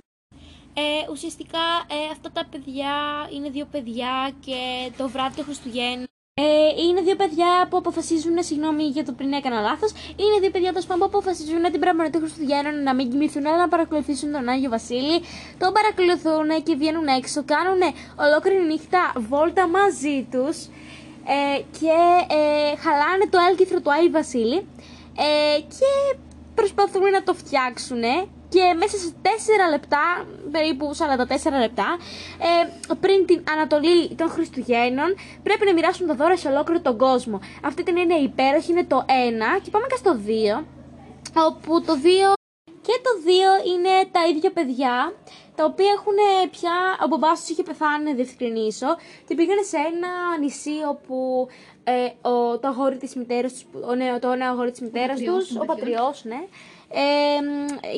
Ε, ουσιαστικά ε, αυτά τα παιδιά είναι δύο παιδιά και το βράδυ των Χριστουγέννων. Ε, είναι δύο παιδιά που αποφασίζουν, συγγνώμη για το πριν έκανα λάθος. Είναι δύο παιδιά τόσο που αποφασίζουν την πράγμα των Χριστουγέννων να μην κοιμηθούν, αλλά να παρακολουθήσουν τον Άγιο Βασίλη. Τον παρακολουθούν και βγαίνουν έξω, κάνουν ολόκληρη νύχτα βόλτα μαζί τους ε, και ε, χαλάνε το έλκυθρο του Άγιου Βασίλη ε, και προσπαθούν να το φτιάξουν και μέσα σε 4 λεπτά, περίπου 44 λεπτά, ε, πριν την Ανατολή των Χριστουγέννων, πρέπει να μοιράσουν τα δώρα σε ολόκληρο τον κόσμο. Αυτή την είναι υπέροχη, είναι το 1 και πάμε και στο 2, όπου το 2 και το 2 είναι τα ίδια παιδιά, τα οποία έχουν πια, ο μπαμπάς τους είχε πεθάνει, να διευκρινίσω, και πήγανε σε ένα νησί όπου ε, ο, το αγόρι της μητέρας τους, ο νέο, το νέο αγόρι της μητέρας πατριός, τους, ο ο πατριός, ναι, ε,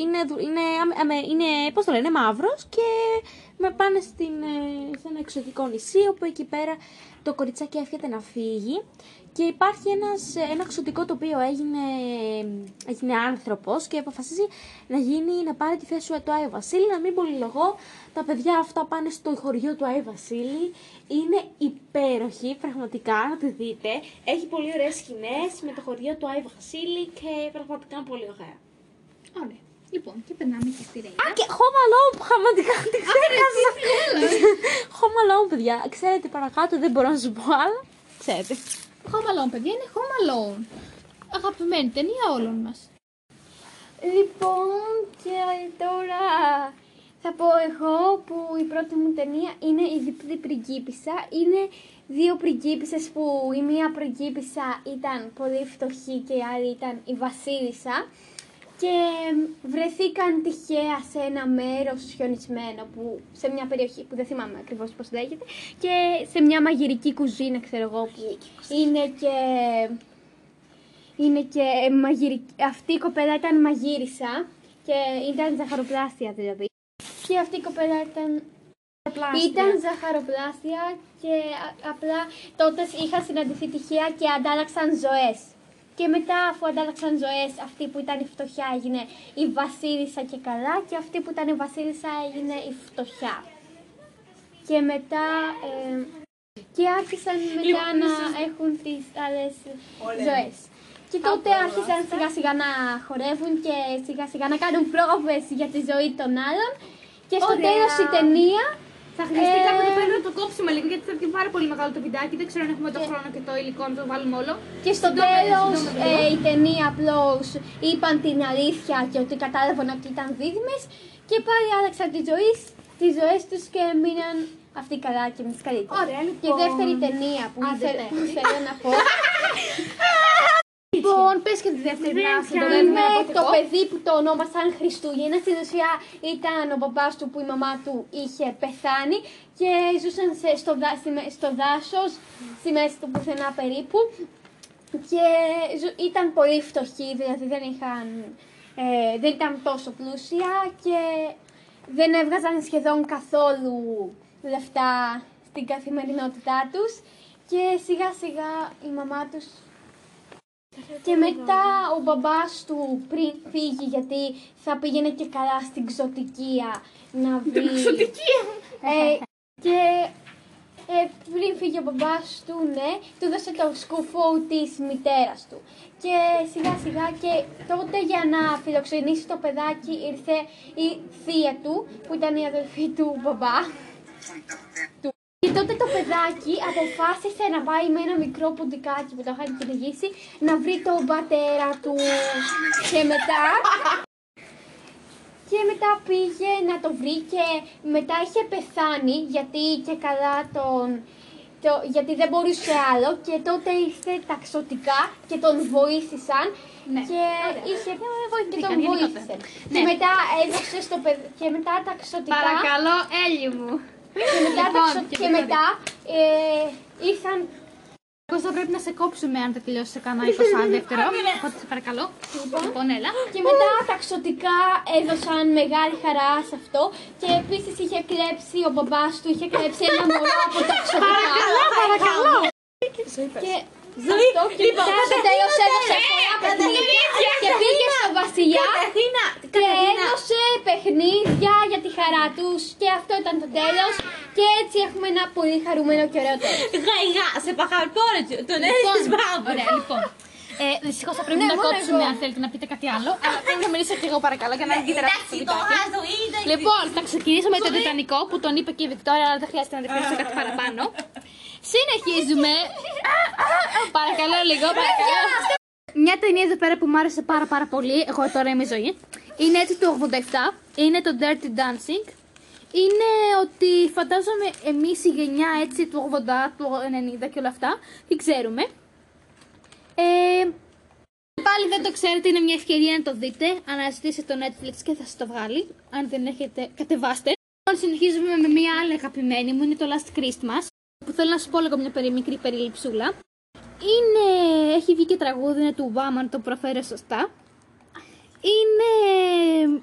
είναι, δου- είναι, αμε- είναι, πώς το λένε, μαύρος και με πάνε στην, ε, σε ένα εξωτικό νησί όπου εκεί πέρα το κοριτσάκι εύχεται να φύγει. Και υπάρχει ένας, ε, ένα εξωτικό το οποίο έγινε, έγινε άνθρωπος και αποφασίζει να γίνει, να πάρει τη θέση του Άι Βασίλη, να μην πολυλογώ, τα παιδιά αυτά πάνε στο χωριό του Άι Βασίλη, είναι υπέροχη, πραγματικά, να τη δείτε, έχει πολύ ωραίες σκηνές με το χωριό του Άι Βασίλη και πραγματικά είναι πολύ ωραία. Ωραία. Λοιπόν, και περνάμε και στη Ρέινα. Α, και Home Alone, πραγματικά την ξέχασα. Home Alone, παιδιά. Ξέρετε παρακάτω, δεν μπορώ να σου πω άλλα. Ξέρετε. Home Alone, παιδιά, είναι Home Alone. Αγαπημένη ταινία όλων μας. Λοιπόν, και τώρα θα πω εγώ που η πρώτη μου ταινία είναι η διπλή πριγκίπισσα. Είναι δύο πριγκίπισσες που η μία πριγκίπισσα ήταν πολύ φτωχή και η άλλη ήταν η βασίλισσα και βρεθήκαν τυχαία σε ένα μέρος χιονισμένο που, σε μια περιοχή που δεν θυμάμαι ακριβώς πώς λέγεται και σε μια μαγειρική κουζίνα ξέρω εγώ που είναι και είναι και μαγειρική. Αυτή η κοπέλα ήταν μαγείρισα και ήταν ζαχαροπλάστια δηλαδή. Και αυτή η κοπέλα ήταν ήταν ζαχαροπλάστια και α- απλά τότε είχαν συναντηθεί τυχαία και αντάλλαξαν ζωές. Και μετά αφού αντάλλαξαν ζωές, αυτή που ήταν η φτωχιά έγινε η βασίλισσα και καλά και αυτή που ήταν η βασίλισσα έγινε η φτωχιά. Και μετά... ε, και άρχισαν μετά να έχουν τις άλλες ζωές. Και τότε άρχισαν σιγά σιγά να χορεύουν και σιγά σιγά να κάνουν πρόβες για τη ζωή των άλλων. Και στο Ωραία. τέλος η ταινία Θα χρειαστεί Ε, κάποτε πέρα να το κόψουμε λίγο γιατί θα βγει πάρα πολύ μεγάλο το βιντεάκι. Δεν ξέρω αν έχουμε το χρόνο και το υλικό να το βάλουμε όλο. Και στο Συντόμως, τέλος συντόμως, ε, η ταινία απλώς είπαν την αλήθεια και ότι κατάλαβαν ότι ήταν δίδυμες και πάλι άλλαξαν τη ζωής, τις ζωές τους και μείναν αυτοί καλά και εμείς καλύτερα. Ωραία, λοιπόν. Και η δεύτερη ταινία που, Άντε, ήθε- ναι. που θέλω να πω Λοιπόν, πες και τη δεύτερη Δεν βράση. πιάνω. το λέμε είναι από το εγώ. παιδί που το ονόμασαν Χριστούγεννα. Στην ουσία ήταν ο μπαμπάς του που η μαμά του είχε πεθάνει και ζούσαν σε, στο, δά- στη με- στο δάσος, στη μέση του πουθενά περίπου. Και ζου- ήταν πολύ φτωχοί, δηλαδή δεν είχαν, ε, δεν ήταν τόσο πλούσια και δεν έβγαζαν σχεδόν καθόλου λεφτά στην καθημερινότητά τους και σιγά σιγά η μαμά τους και μετά ο μπαμπάς του πριν φύγει γιατί θα πήγαινε και καλά στην ξωτικία να βρει... Ε, και ε, πριν φύγει ο μπαμπάς του, ναι, του δώσε το σκουφό της μητέρας του. Και σιγά σιγά και τότε για να φιλοξενήσει το παιδάκι ήρθε η θεία του, που ήταν η αδελφή του μπαμπά. του. Και τότε το παιδάκι αποφάσισε να πάει με ένα μικρό ποντικάκι που το είχαν κυνηγήσει να βρει τον πατέρα του. Και μετά και μετά πήγε να το βρει και μετά είχε πεθάνει γιατί και καλά τον... Το, γιατί δεν μπορούσε άλλο και τότε ήρθε τα ξωτικά και τον βοήθησαν Ναι. και είχε και τον βοηθήκαν γενικότερα. βοήθησε. Ναι. Και μετά έδωσε στο παιδί και μετά τα ξωτικά Παρακαλώ, Έλλη μου. Και μετά, τα Λοιπόν, ξω- και και μετά μετά ε, ήρθαν Κώστα πρέπει να σε κόψουμε αν δεν τελειώσει σε κανένα 20 δεύτερο. Οπότε σε παρακαλώ. Λοιπόν, έλα. Και μετά τα ξωτικά έδωσαν μεγάλη χαρά σε αυτό και επίσης είχε κλέψει, ο μπαμπάς του είχε κλέψει ένα μωρό από τα ξωτικά. Παρακαλώ, παρακαλώ. Και αυτό και μετά στο τέλος έδωσε πολλά παιχνίδια και πήγε στο βασιλιά και έδωσε παιχνίδια για τη χαρά τους και αυτό ήταν το τέλος και έτσι έχουμε ένα πολύ χαρούμενο και ωραίο τέλος. Γαϊγά, σε παχαρπόρετζο, τον Λοιπόν, έδειξες μπράβο. Ωραία, λοιπόν. Ε, Δυστυχώς θα πρέπει Ναι, να μόνο κόψουμε εγώ. αν θέλετε να πείτε κάτι άλλο. Αλλά πρέπει να μιλήσω και εγώ παρακαλώ για να μην τεράστιο το βιντεάκι. Λοιπόν, θα ξεκινήσω με το Τιτανικό που τον είπε και η Βικτόρια, αλλά δεν χρειάζεται να διευκρινίσω κάτι παραπάνω. Συνεχίζουμε. παρακαλώ λίγο, παρακαλώ. Μια ταινία εδώ πέρα που μου άρεσε πάρα πάρα πολύ, εγώ τώρα είμαι η ζωή, είναι έτσι το 87, είναι το Dirty Dancing. Είναι ότι φαντάζομαι εμείς η γενιά έτσι του 80, του 90 και όλα αυτά, τι ξέρουμε. Ε, πάλι δεν το ξέρετε, είναι μια ευκαιρία να το δείτε. Αναζητήστε το Netflix και θα σας το βγάλει. Αν δεν έχετε, κατεβάστε. Λοιπόν, συνεχίζουμε με μια άλλη αγαπημένη μου, είναι το Last Christmas. Που θέλω να σας πω λίγο μια περί, μικρή περιληψούλα. Είναι, έχει βγει και τραγούδι, είναι του Obama, αν το προφέρω σωστά. Είναι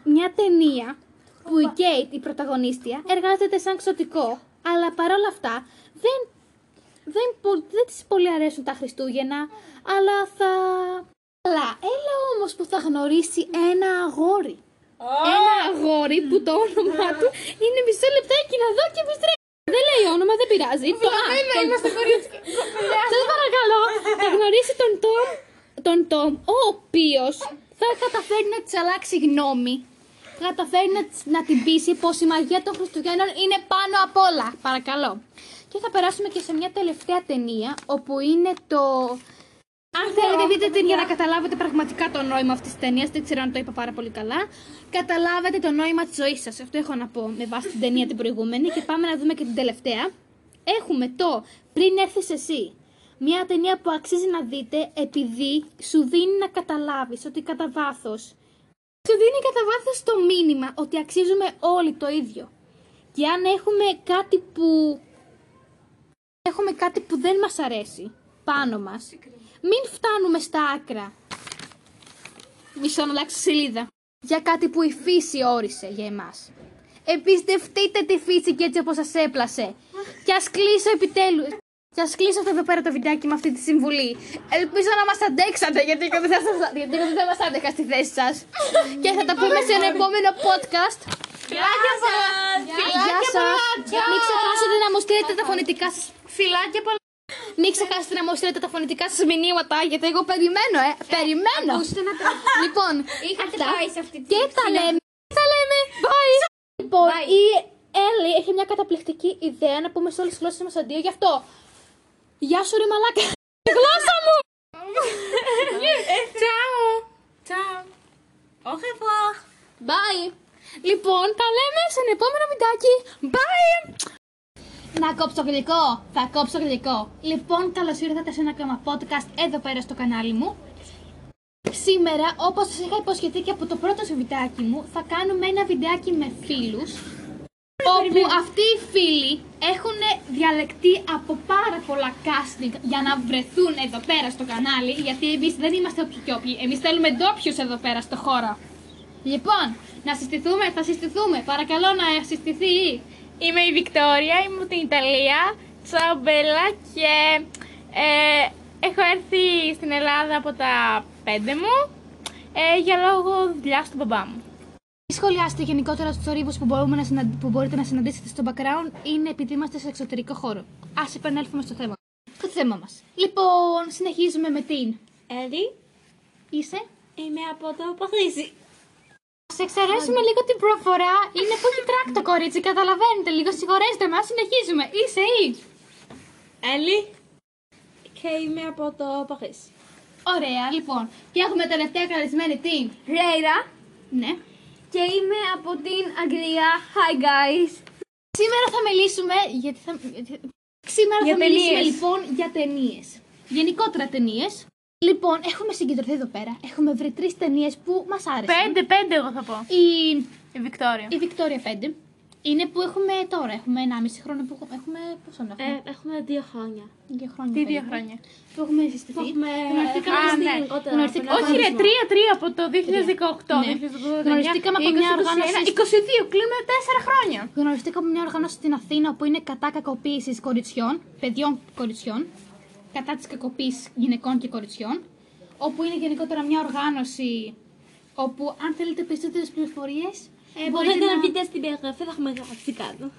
μια ταινία που η Κέιτ, η πρωταγωνίστρια, εργάζεται σαν ξωτικό. Αλλά παρόλα αυτά δεν, δεν, πο- δεν της πολύ αρέσουν τα Χριστούγεννα, αλλά θα... Αλλά έλα όμως που θα γνωρίσει ένα αγόρι. Ένα αγόρι που το όνομά του είναι μισό λεπτάκι να δω και επιστρέφω. Δεν λέει όνομα, δεν πειράζει. Το α, τον... είμαστε Σας παρακαλώ, θα γνωρίσει τον Τόμ, τον Τόμ, ο οποίος θα καταφέρει να της αλλάξει γνώμη. Θα καταφέρει να, της- να την πείσει πως η μαγεία των Χριστουγέννων είναι πάνω απ' όλα. Παρακαλώ. Και θα περάσουμε και σε μια τελευταία ταινία, όπου είναι το... Αν θέλετε δείτε την για να καταλάβετε πραγματικά το νόημα αυτής της ταινίας, δεν ξέρω αν το είπα πάρα πολύ καλά, καταλάβετε το νόημα της ζωής σας. Αυτό έχω να πω με βάση την ταινία την προηγούμενη και πάμε να δούμε και την τελευταία. Έχουμε το «Πριν έρθεις εσύ». Μια ταινία που αξίζει να δείτε επειδή σου δίνει να καταλάβεις ότι κατά βάθο. Σου δίνει κατά βάθος το μήνυμα ότι αξίζουμε όλοι το ίδιο. Και αν έχουμε κάτι που έχουμε κάτι που δεν μας αρέσει πάνω μας, μην φτάνουμε στα άκρα. Μισό να αλλάξω σελίδα. Για κάτι που η φύση όρισε για εμάς. Εμπιστευτείτε τη φύση και έτσι όπως σας έπλασε. Και ας κλείσω επιτέλους. Και ας κλείσω αυτό εδώ πέρα το βιντεάκι με αυτή τη συμβουλή. Ελπίζω να μας αντέξατε, γιατί εγώ δεν θα, σας- γιατί εγώ δεν θα μας άντεχα στη θέση σας. και θα τα πούμε σε ένα επόμενο podcast. Φιλάκια πολλά! Γεια σας. Μην ξεχάσετε να μου στείλετε τα φωνητικά σας. Φιλάκια πολλά. Μην ξεχάσετε να μου στείλετε τα φωνητικά σας μηνύματα, γιατί εγώ περιμένω, ε. Περιμένω. Ακούστε να τραγουδήσω. Λοιπόν, Είχατε αυτά. πάει σε αυτή τη Και τα λέμε. Τα λέμε. Bye. Λοιπόν, Bye. η Έλλη έχει μια καταπληκτική ιδέα να πούμε σε όλες τις γλώσσες μας αντίο γι' αυτό. Γεια σου ρε μαλάκα. Η γλώσσα μου. Τσάου. Τσάου. Au revoir. Bye. Λοιπόν, τα λέμε σε ένα επόμενο βιντεάκι. Bye. Να κόψω γλυκό. Θα κόψω γλυκό. Λοιπόν, καλώς ήρθατε σε ένα ακόμα podcast εδώ πέρα στο κανάλι μου. Σήμερα, όπως σας είχα υποσχεθεί και από το πρώτο σου βιντεάκι μου, θα κάνουμε ένα βιντεάκι με φίλους όπου αυτοί οι φίλοι έχουν διαλεκτεί από πάρα πολλά casting για να βρεθούν εδώ πέρα στο κανάλι, γιατί εμείς δεν είμαστε όποιοι και όποιοι, εμείς θέλουμε ντόπιους εδώ πέρα στο χώρο. Λοιπόν, να συστηθούμε, θα συστηθούμε, παρακαλώ να συστηθεί. Είμαι η Βικτόρια, είμαι από την Ιταλία. Τσαο Μπέλα και ε, έχω έρθει στην Ελλάδα από τα πέντε μου ε, για λόγω δουλειά του μπαμπά μου. Τι σχολιάστε γενικότερα στους θορύβου που, μπορούμε να συναν- που μπορείτε να συναντήσετε στο background είναι επειδή είμαστε σε εξωτερικό χώρο. Α επανέλθουμε στο θέμα. Το θέμα μας. Λοιπόν, συνεχίζουμε με την. Έλλη, Είσαι; είμαι από το Παθρίσι. Σε εξαιρέσουμε λίγο την προφορά. Είναι που έχει τρακ το κορίτσι, καταλαβαίνετε. Λίγο συγχωρέστε μας, συνεχίζουμε. Είσαι ή. Έλλη και είμαι από το Παθρίσι. Ωραία, λοιπόν. Και έχουμε τελευταία καλεσμένη την. Ρέιρα Ναι. και είμαι από την Αγγλία. Hi guys. Σήμερα θα μιλήσουμε. Γιατί θα... Σήμερα Για θα μιλήσουμε ταινίες. λοιπόν για ταινίες. Γενικότερα ταινίες. Λοιπόν, έχουμε συγκεντρωθεί εδώ πέρα. Έχουμε βρει τρεις ταινίες που μας άρεσαν. Πέντε, πέντε εγώ θα πω. Η, Η Βικτόρια. η Βικτόρια 5 είναι που έχουμε τώρα. Έχουμε 1,5 χρόνο που έχουμε. Πόσο να έχουμε; Ε, έχουμε δύο χρόνια. δύο χρόνια. Τι δύο περίπου. χρόνια; Που έχουμε συστηθεί. Έχουμε Γνωριστήκαμε Α, στη- ναι. γνωριστήκαμε- Όχι ρε, τρία, τρία από το 2018. Ναι. 2019, Γνωριστήκαμε από μια 2021, οργάνωση- 22, κλείνουμε τέσσερα χρόνια. Γνωριστήκαμε από μια οργάνωση στην Αθήνα που είναι κατά κακοποίησης κοριτσιών, παιδιών κοριτσιών, κατά της κακοποίησης γυναικών και κοριτσιών, όπου είναι γενικότερα μια οργάνωση όπου αν θέλετε περισσότερες πληροφορίες. Ε, μπορείτε να μπείτε στην περιγραφή, θα έχουμε γράψει κάτω.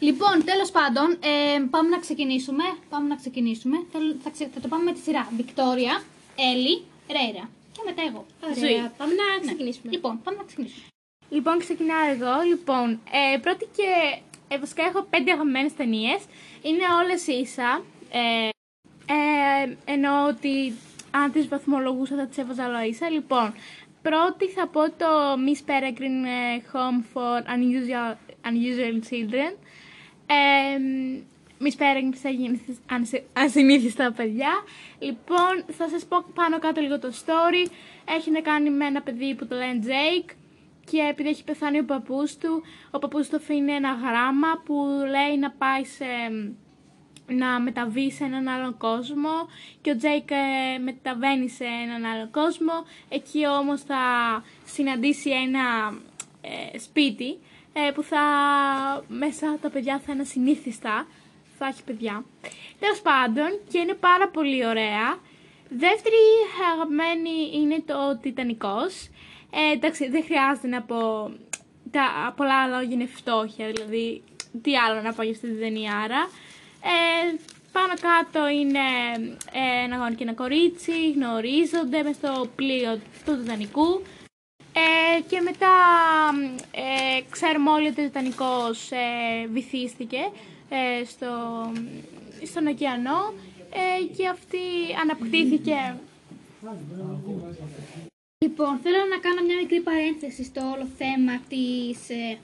Λοιπόν, τέλος πάντων, ε, πάμε να ξεκινήσουμε. Πάμε να ξεκινήσουμε. Θέλω- θα, ξε- θα το πάμε με τη σειρά. Βικτόρια, Έλλη, Ρέιρα. Και μετά εγώ. Ωραία, πάμε να ξεκινήσουμε. Λοιπόν, πάμε να ξεκινήσουμε. Λοιπόν, ξεκινάω εγώ. Λοιπόν, ε, πρώτη και ε, βασικά έχω πέντε αγαπημένες ταινίες. Είναι όλες ίσα. Ε, ε, εννοώ ότι αν τις βαθμολογούσα θα τις έβαζα όλα ίσα. Λοιπόν, πρώτη θα πω το Miss Peregrine ε, Home for Unusual, Unusual Children. Ε, Miss Peregrine θα γίνει ασυνήθιστα παιδιά. Λοιπόν, θα σας πω πάνω κάτω λίγο το story. Έχει να κάνει με ένα παιδί που το λένε Jake και επειδή έχει πεθάνει ο παππούς του, ο παππούς του αφήνει ένα γράμμα που λέει να πάει σε να μεταβεί σε έναν άλλον κόσμο και ο Τζέικ ε, μεταβαίνει σε έναν άλλον κόσμο. Εκεί όμως θα συναντήσει ένα ε, σπίτι ε, που θα μέσα τα παιδιά θα είναι ασυνήθιστα, θα έχει παιδιά. Τέλος πάντων και είναι πάρα πολύ ωραία. Δεύτερη αγαπημένη είναι το Τιτανικός. Ε, εντάξει, δεν χρειάζεται να πω τα πολλά λόγια είναι φτώχεια, δηλαδή τι άλλο να πω για αυτή την ταινιάρα. Ε, πάνω κάτω είναι ε, ένα αγόρι και ένα κορίτσι, γνωρίζονται μες στο πλοίο του Τιτανικού. Ε, και μετά ε, ξέρουμε όλοι ότι ο Τιτανικός ε, βυθίστηκε ε, στο, στον ωκεανό ε, και αυτή αναπτύχθηκε. Λοιπόν, θέλω να κάνω μια μικρή παρένθεση στο όλο θέμα της ε,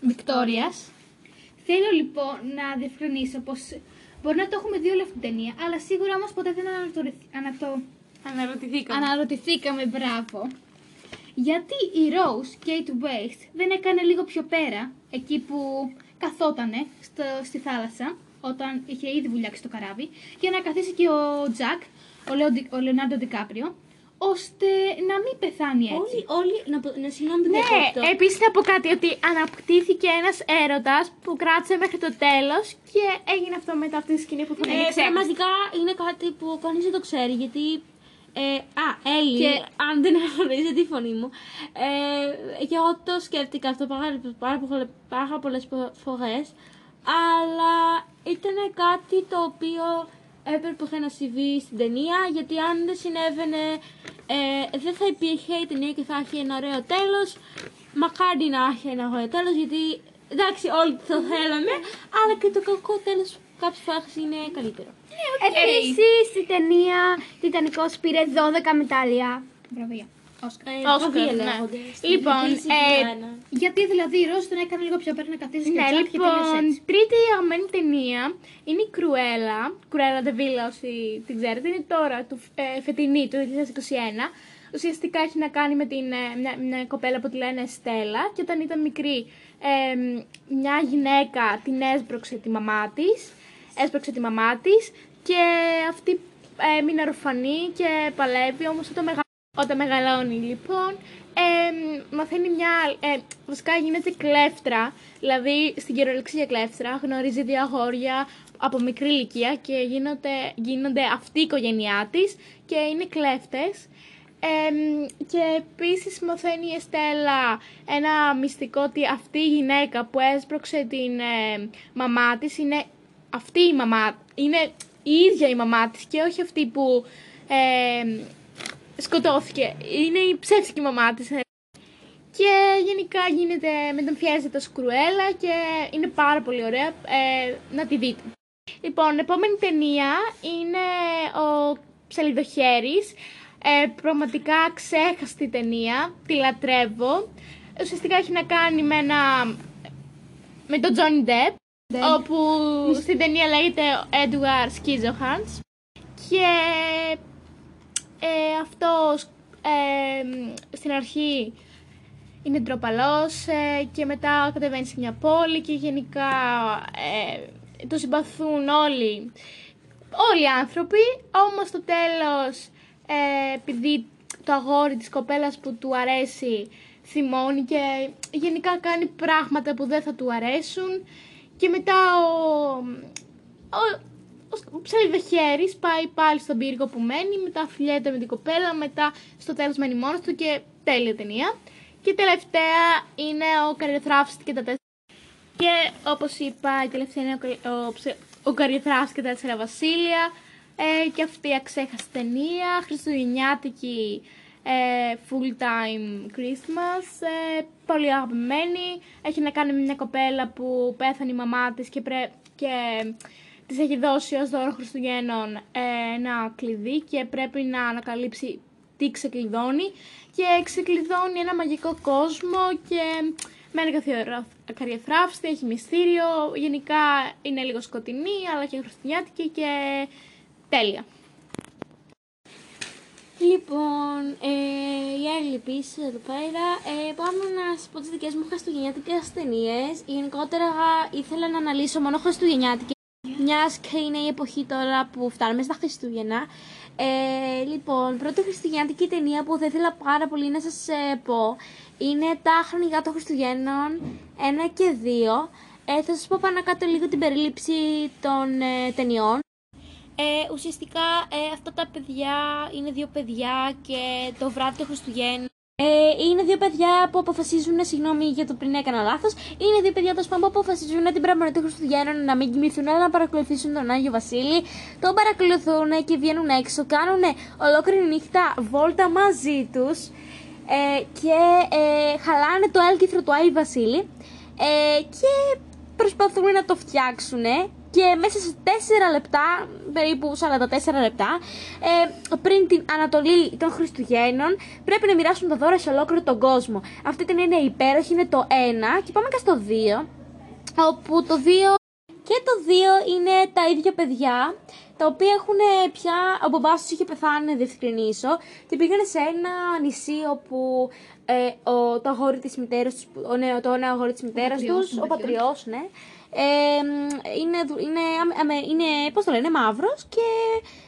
Βικτόριας. Θέλω λοιπόν να διευκρινίσω πως μπορεί να το έχουμε δει όλη αυτή την ταινία, αλλά σίγουρα όμως ποτέ δεν ανατο... αναρωτηθήκαμε. αναρωτηθήκαμε. Μπράβο. Γιατί η Rose Kate Waste δεν έκανε λίγο πιο πέρα, εκεί που καθότανε στο, στη θάλασσα, όταν είχε ήδη βουλιάξει το καράβι, για να καθίσει και ο Jack, ο, Λεο, ο Λεωνάρντο Ντικάπριο, ώστε να μην πεθάνει έτσι. Όλοι, όλοι, να, να συγγνώμη Ναι, επίσης θα πω κάτι, ότι αναπτύχθηκε ένας έρωτας που κράτησε μέχρι το τέλος και έγινε αυτό μετά αυτή τη σκηνή που θα ε, Πραγματικά είναι κάτι που κανείς δεν το ξέρει, γιατί ε, α, Έλλη, και... αν δεν γνωρίζετε τη φωνή μου. Ε, και εγώ το σκέφτηκα αυτό πάρα, πάρα, πάρα πολλές φορές, αλλά ήταν κάτι το οποίο έπρεπε να συμβεί στην ταινία, γιατί αν δεν συνέβαινε ε, δεν θα υπήρχε η ταινία και θα έχει ένα ωραίο τέλος. Μακάρι να έχει ένα ωραίο τέλος, γιατί εντάξει όλοι το θέλαμε, αλλά και το κακό τέλος κάποιες φορές είναι καλύτερο. Okay. Επίσης η ταινία Τιτανικός πήρε 12 μετάλλια. Βραβεία. Όσκαρ. Ε, ναι. Λοιπόν, ε, γιατί δηλαδή η Ρώση τον έκανε λίγο πιο πέρα να καθίσει ναι, και λοιπόν, τρίτη αγαπημένη ταινία είναι η Κρουέλα. Κρουέλα Villa, όσοι την ξέρετε, είναι τώρα, του, ε, φετινή, του 2021. Ουσιαστικά έχει να κάνει με την, ε, μια, μια κοπέλα που τη λένε Στέλλα και όταν ήταν μικρή ε, μια γυναίκα την έσπρωξε τη μαμά της, έσπρωξε τη μαμά της και αυτή έμεινε ορφανή και παλεύει, όμως όταν όταν μεγαλώνει λοιπόν, ε, μαθαίνει μια. Ε, βασικά γίνεται κλέφτρα. Δηλαδή στην κυριολεξία κλέφτρα γνωρίζει δύο αγόρια από μικρή ηλικία και γίνονται, γίνονται αυτή η οικογένειά της και είναι κλέφτες. και επίσης μαθαίνει η Εστέλα ένα μυστικό ότι αυτή η γυναίκα που έσπρωξε την ε, μαμά της είναι αυτή η μαμά, είναι η ίδια η μαμά της και όχι αυτή που σκοτώθηκε. Είναι η ψεύτικη μαμά της. Και γενικά γίνεται, μεταμφιάζεται ως κρουέλα και είναι πάρα πολύ ωραία ε, να τη δείτε. Λοιπόν, επόμενη ταινία είναι ο Ψαλιδοχέρης. Ε, πραγματικά ξέχαστη ταινία, τη λατρεύω. Ουσιαστικά έχει να κάνει με ένα... με τον Johnny Depp, όπου στην ταινία λέγεται Edward Scissorhands. Και ε, αυτός ε, στην αρχή είναι ντροπαλός ε, και μετά κατεβαίνει σε μια πόλη και γενικά ε, το συμπαθούν όλοι, όλοι οι άνθρωποι, όμως στο τέλος ε, επειδή το αγόρι της κοπέλας που του αρέσει θυμώνει και γενικά κάνει πράγματα που δεν θα του αρέσουν και μετά ο, ο ψαλιδοχέρη πάει πάλι στον πύργο που μένει, μετά φιλιέται με την κοπέλα, μετά στο τέλος μένει μόνος του και τέλεια ταινία. Και τελευταία είναι ο Καριοθράφης και τα τέσσερα. Και όπως είπα, η τελευταία είναι ο, ο, ο και τα τέσσερα βασίλεια. Ε, και αυτή η αξέχαστη ταινία, χριστουγεννιάτικη ε, full time Christmas, ε, πολύ αγαπημένη. Έχει να κάνει με μια κοπέλα που πέθανε η μαμά της και, πρέ, και της έχει δώσει ως δώρο Χριστουγέννων ε, ένα κλειδί και πρέπει να ανακαλύψει τι ξεκλειδώνει και ξεκλειδώνει ένα μαγικό κόσμο και με ένα καριεθράφστη, έχει μυστήριο, γενικά είναι λίγο σκοτεινή αλλά και χριστουγεννιάτικη και τέλεια. Λοιπόν, ε, η Έλλη επίση εδώ πέρα. Ε, πάμε να σας πω τις δικές μου χριστουγεννιάτικες ταινίες. Γενικότερα ήθελα να αναλύσω μόνο χριστουγεννιάτικες. Μιας και είναι η εποχή τώρα που φτάνουμε στα Χριστούγεννα. Ε, λοιπόν, πρώτη χριστουγεννιάτικη ταινία που θα ήθελα πάρα πολύ να σας ε, πω είναι τα χρονικά των Χριστουγέννων 1 και 2. Ε, θα σας πω πάνω κάτω λίγο την περίληψη των ε, ταινιών. Ε, ουσιαστικά ε, αυτά τα παιδιά είναι δύο παιδιά και το βράδυ του Χριστουγέννου ε, είναι δύο παιδιά που αποφασίζουν, συγγνώμη για το πριν έκανα λάθος. Είναι δύο παιδιά τόσο που αποφασίζουν την πραγματική του Χριστουγέννων να μην κοιμηθούν, αλλά να παρακολουθήσουν τον Άγιο Βασίλη. Τον παρακολουθούν και βγαίνουν έξω, κάνουν ολόκληρη νύχτα βόλτα μαζί τους ε, και ε, χαλάνε το έλκυθρο του Άγιου Βασίλη ε, και προσπαθούν να το φτιάξουν και μέσα σε 4 λεπτά, περίπου 44 λεπτά, ε, πριν την Ανατολή των Χριστουγέννων, πρέπει να μοιράσουν τα δώρα σε ολόκληρο τον κόσμο. Αυτή την είναι υπέροχη, είναι το 1 και πάμε και στο 2, όπου το 2 και το 2 είναι τα ίδια παιδιά, τα οποία έχουν πια, ο μπαμπάς τους είχε πεθάνει, να διευκρινίσω, και πήγανε σε ένα νησί όπου ε, ο, το αγόρι της μητέρας τους, ο νέο, το νέο αγόρι της μητέρας τους, ο πατριός, ναι, ε, είναι, είναι, είναι, πώς το λένε, μαύρος και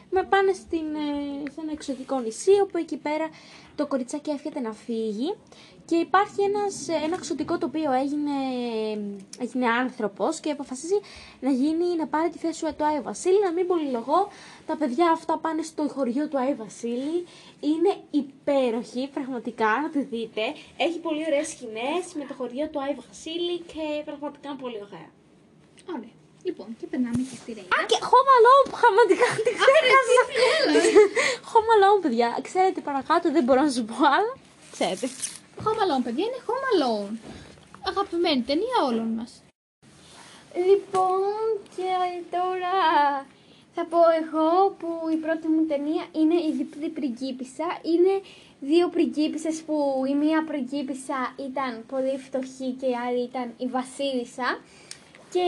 με πάνε στην, ε, σε ένα εξωτικό νησί όπου εκεί πέρα το κοριτσάκι έρχεται να φύγει. Και υπάρχει ένας, ένα εξωτικό το οποίο έγινε, έγινε άνθρωπος και αποφασίζει να γίνει, να πάρει τη θέση του Άι Βασίλη, να μην πολυλογώ, τα παιδιά αυτά πάνε στο χωριό του Άι Βασίλη, είναι υπέροχη, πραγματικά, να τη δείτε, έχει πολύ ωραίες σκηνές με το χωριό του Άι Βασίλη και πραγματικά πολύ ωραία. Ωραία. Λοιπόν, και περνάμε και στη Ρέινα. Α, και Home Alone, πραγματικά την ξέχασα. Home Alone, παιδιά. Ξέρετε παρακάτω, δεν μπορώ να σου πω άλλα. Ξέρετε. Home Alone, παιδιά, είναι Home Alone. Αγαπημένη ταινία όλων μας. Λοιπόν, και τώρα θα πω εγώ που η πρώτη μου ταινία είναι η διπλή πριγκίπισσα. Είναι δύο πριγκίπισσες που η μία πριγκίπισσα ήταν πολύ φτωχή και η άλλη ήταν η βασίλισσα και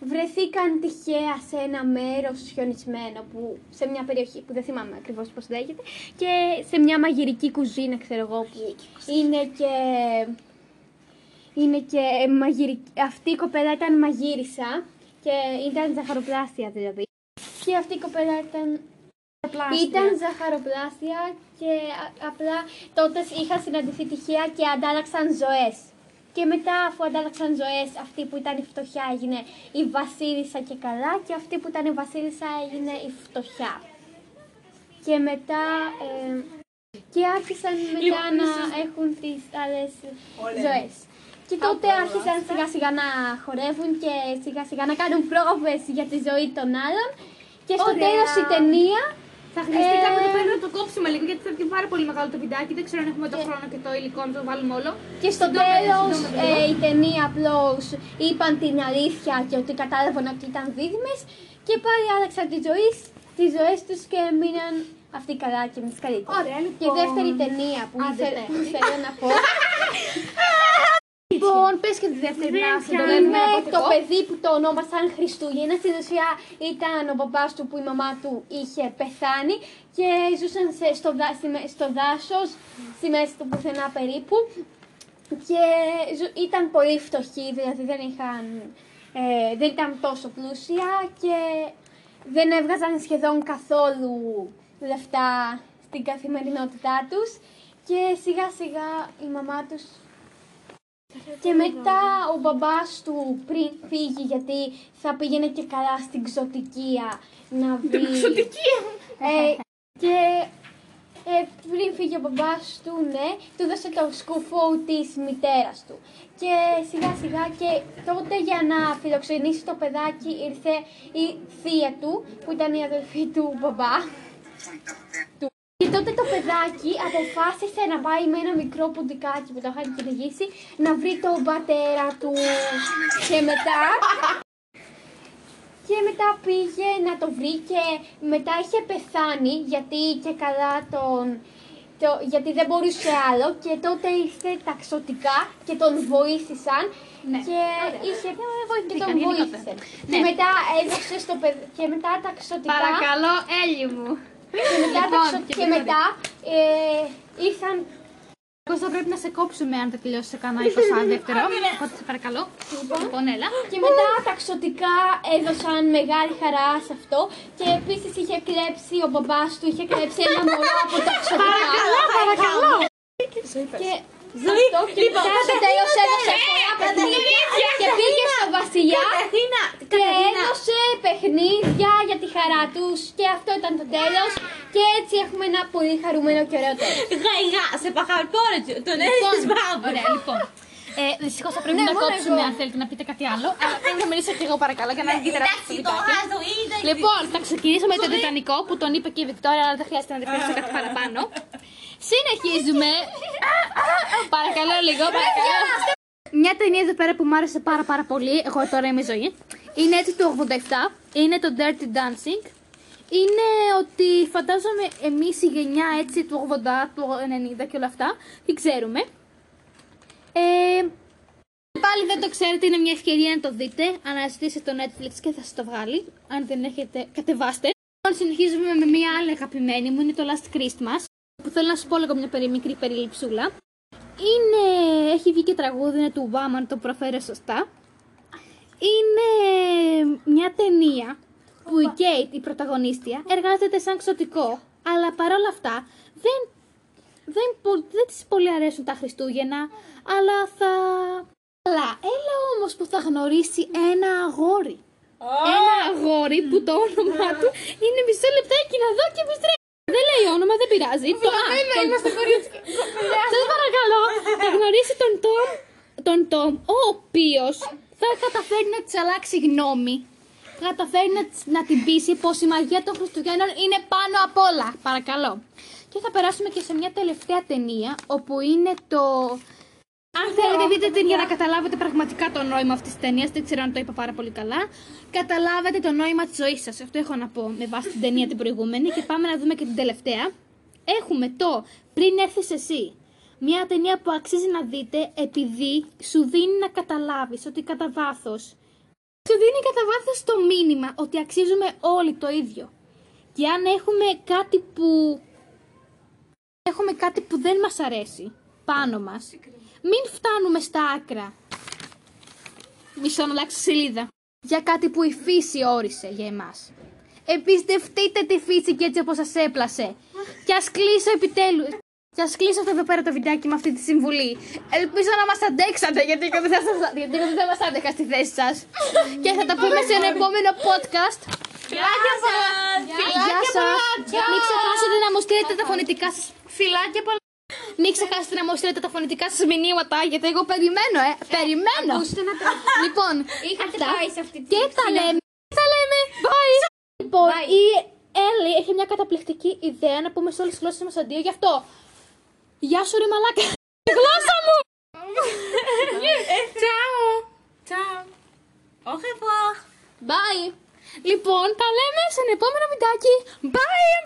βρεθήκαν τυχαία σε ένα μέρος χιονισμένο που, σε μια περιοχή που δεν θυμάμαι ακριβώς πώς λέγεται και σε μια μαγειρική κουζίνα ξέρω εγώ που είναι και είναι και μαγειρική, αυτή η κοπέλα ήταν μαγείρισα και ήταν ζαχαροπλάστια δηλαδή. Και αυτή η κοπέλα ήταν Ήταν ζαχαροπλάστια και απλά τότε είχα συναντηθεί τυχαία και αντάλλαξαν ζωές. Και μετά, αφού αντάλλαξαν ζωές, αυτή που ήταν η φτωχιά έγινε η Βασίλισσα και καλά, και αυτή που ήταν η Βασίλισσα έγινε η φτωχιά. Και μετά. Ε, και άρχισαν μετά να έχουν τις άλλες ζωές. Και τότε άρχισαν σιγά σιγά να χορεύουν και σιγά σιγά να κάνουν πρόβες για τη ζωή των άλλων. Και στο τέλος η ταινία θα χρειαστεί Ε, κάποτε πέρα να το κόψουμε λίγο γιατί θα βγει πάρα πολύ μεγάλο το βιντεάκι. Δεν ξέρω αν έχουμε το χρόνο και το υλικό να το βάλουμε όλο. Και στο Συντόμευε, τέλος συντόμευε ε, λίγο. η ταινία απλώ είπαν την αλήθεια και ότι κατάλαβαν ότι ήταν δίδυμες και πάλι άλλαξαν τη ζωής, τις ζωές τους και μείναν αυτοί καλά και εμείς καλύτερα. Ωραία, Και λοιπόν. η δεύτερη ταινία που, Άντε, ήθε- ναι. που θέλω να πω Λοιπόν, πες και τη δεύτερη Δεν να πιάνω. το λέμε είναι από το εγώ. παιδί που το ονόμασαν Χριστούγεννα. Στην ουσία ήταν ο μπαμπάς του που η μαμά του είχε πεθάνει και ζούσαν σε, στο, δά- στη με- στο δάσος, στη μέση του πουθενά περίπου. Και ζου- ήταν πολύ φτωχοί, δηλαδή δεν είχαν, ε, δεν ήταν τόσο πλούσια και δεν έβγαζαν σχεδόν καθόλου λεφτά στην καθημερινότητά τους και σιγά σιγά η μαμά τους και μετά ο μπαμπάς του πριν φύγει γιατί θα πήγαινε και καλά στην ξωτικία να βρει... Ε, και ε, πριν φύγει ο μπαμπάς του, ναι, του δώσε το σκουφό της μητέρας του. Και σιγά σιγά και τότε για να φιλοξενήσει το παιδάκι ήρθε η θεία του, που ήταν η αδελφή του μπαμπά. του. Και τότε το παιδάκι αποφάσισε να πάει με ένα μικρό ποντικάκι που το είχαν κυνηγήσει να βρει τον πατέρα του. Και μετά και μετά πήγε να το βρει και μετά είχε πεθάνει γιατί και καλά τον το, γιατί δεν μπορούσε άλλο και τότε ήρθε ταξωτικά και τον βοήθησαν Ναι. και είχε και τον βοηθήκαν βοήθησε. γενικότερα. Και Ναι. μετά έδωσε στο παιδί και μετά ταξωτικά Παρακαλώ, Έλλη μου. Και μετά, Λοιπόν, ταξω- και και μετά- μετά ε, ήρθαν Κώστα πρέπει να σε κόψουμε αν δεν τελειώσει σε κανένα 20 δεύτερο. Οπότε σε παρακαλώ. Λοιπόν, έλα. Και μετά ταξωτικά έδωσαν μεγάλη χαρά σε αυτό και επίσης είχε κλέψει, ο μπαμπάς του είχε κλέψει ένα μωρό από ταξωτικά. παρακαλώ. Και αυτό και μετά στο τέλος έδωσε πολλά παιχνίδια και πήγε στο βασιλιά και έδωσε παιχνίδια για τη χαρά τους και αυτό ήταν το τέλος και έτσι έχουμε ένα πολύ χαρούμενο και ωραίο τέλος. Γαϊγά, σε παχαρπόρετζο, τον Λοιπόν, έδειξες μπράβο. Ωραία, λοιπόν. Ε, Δυστυχώς θα πρέπει Ναι, να μόνο κόψουμε εγώ. αν θέλετε να πείτε κάτι άλλο. Αλλά πρέπει να μιλήσω και εγώ παρακαλώ για να μην τεράστιο Εντάξει, το το βιντεάκι. άζω, είδα. Λοιπόν, θα ξεκινήσω με τον Τιτανικό που τον είπε και η Βικτόρια, αλλά δεν χρειάζεται να διευκρινίσω κάτι παραπάνω. Συνεχίζουμε. παρακαλώ λίγο, παρακαλώ. Μια ταινία εδώ πέρα που μου άρεσε πάρα πάρα πολύ, εγώ τώρα είμαι η ζωή, είναι έτσι του 87, είναι το Dirty Dancing. Είναι ότι φαντάζομαι εμείς η γενιά έτσι του 80, του 90 και όλα αυτά, τι ξέρουμε. Ε, Πάλι δεν το ξέρετε, είναι μια ευκαιρία να το δείτε. Αναζητήστε το Netflix και θα σας το βγάλει. Αν δεν έχετε, κατεβάστε. Λοιπόν, συνεχίζουμε με μια άλλη αγαπημένη μου, είναι το Last Christmas. Που θέλω να σου πω λίγο μια περί, μικρή περιληψούλα. Είναι, έχει βγει και τραγούδι, είναι του Obama, αν το προφέρω σωστά. Είναι μια ταινία που η Kate, η πρωταγωνίστρια, εργάζεται σαν ξωτικό. Αλλά παρόλα αυτά δεν, δεν, πο- δεν της πολύ αρέσουν τα Χριστούγεννα, αλλά θα αλλά έλα όμως που θα γνωρίσει ένα αγόρι. Ένα αγόρι που το όνομά του είναι μισό λεπτάκι να δω και επιστρέφω. Δεν λέει όνομα, δεν πειράζει. Το α, τον... είμαστε Σας παρακαλώ, θα γνωρίσει τον Τόμ, τον Τόμ, ο οποίος θα καταφέρει να της αλλάξει γνώμη. Θα καταφέρει να, της- να την πείσει πως η μαγεία των Χριστουγέννων είναι πάνω απ' όλα. Παρακαλώ. Και θα περάσουμε και σε μια τελευταία ταινία, όπου είναι το αν θέλετε δείτε την για να καταλάβετε πραγματικά το νόημα αυτής της ταινίας, δεν ξέρω αν το είπα πάρα πολύ καλά. Καταλάβετε το νόημα της ζωής σας, αυτό έχω να πω με βάση την ταινία την προηγούμενη και πάμε να δούμε και την τελευταία. Έχουμε το «Πριν έρθεις εσύ». Μια ταινία που αξίζει να δείτε επειδή σου δίνει να καταλάβεις ότι κατά βάθο. Σου δίνει κατά βάθος το μήνυμα ότι αξίζουμε όλοι το ίδιο. Και αν έχουμε κάτι που έχουμε κάτι που δεν μας αρέσει πάνω μας, μην φτάνουμε στα άκρα. Μισό να αλλάξω σελίδα. Για κάτι που η φύση όρισε για εμάς. Εμπιστευτείτε τη φύση και έτσι όπως σας έπλασε. Και ας κλείσω επιτέλους. Και ας κλείσω αυτό εδώ πέρα το βιντεάκι με αυτή τη συμβουλή. Ελπίζω να μας αντέξατε, γιατί εγώ δεν θα, σας- γιατί εγώ δεν θα μας άντεχα στη θέση σας. και θα τα πούμε σε ένα επόμενο podcast. Φιλάκια πολλά. Γεια σας. Μην ξεχάσετε να μου στείλετε τα φωνητικά σας. Φιλάκια πολλά. Μην ξεχάσετε να μου στείλετε τα φωνητικά σας μηνύματα, γιατί εγώ περιμένω, ε. Περιμένω. Ακούστε να τραγουδίσετε. Λοιπόν, Είχατε αυτά. πάει σε αυτή τη Και τα λέμε. Θα λέμε. Bye. Λοιπόν, Bye. η Έλλη έχει μια καταπληκτική ιδέα να πούμε σε όλες τις γλώσσες μας αντίο. Γι' αυτό. Γεια σου ρε μαλάκα. Η γλώσσα μου. Τσάου. Τσάου. Au revoir. Bye. Λοιπόν, τα λέμε σε ένα επόμενο βιντεάκι. Bye.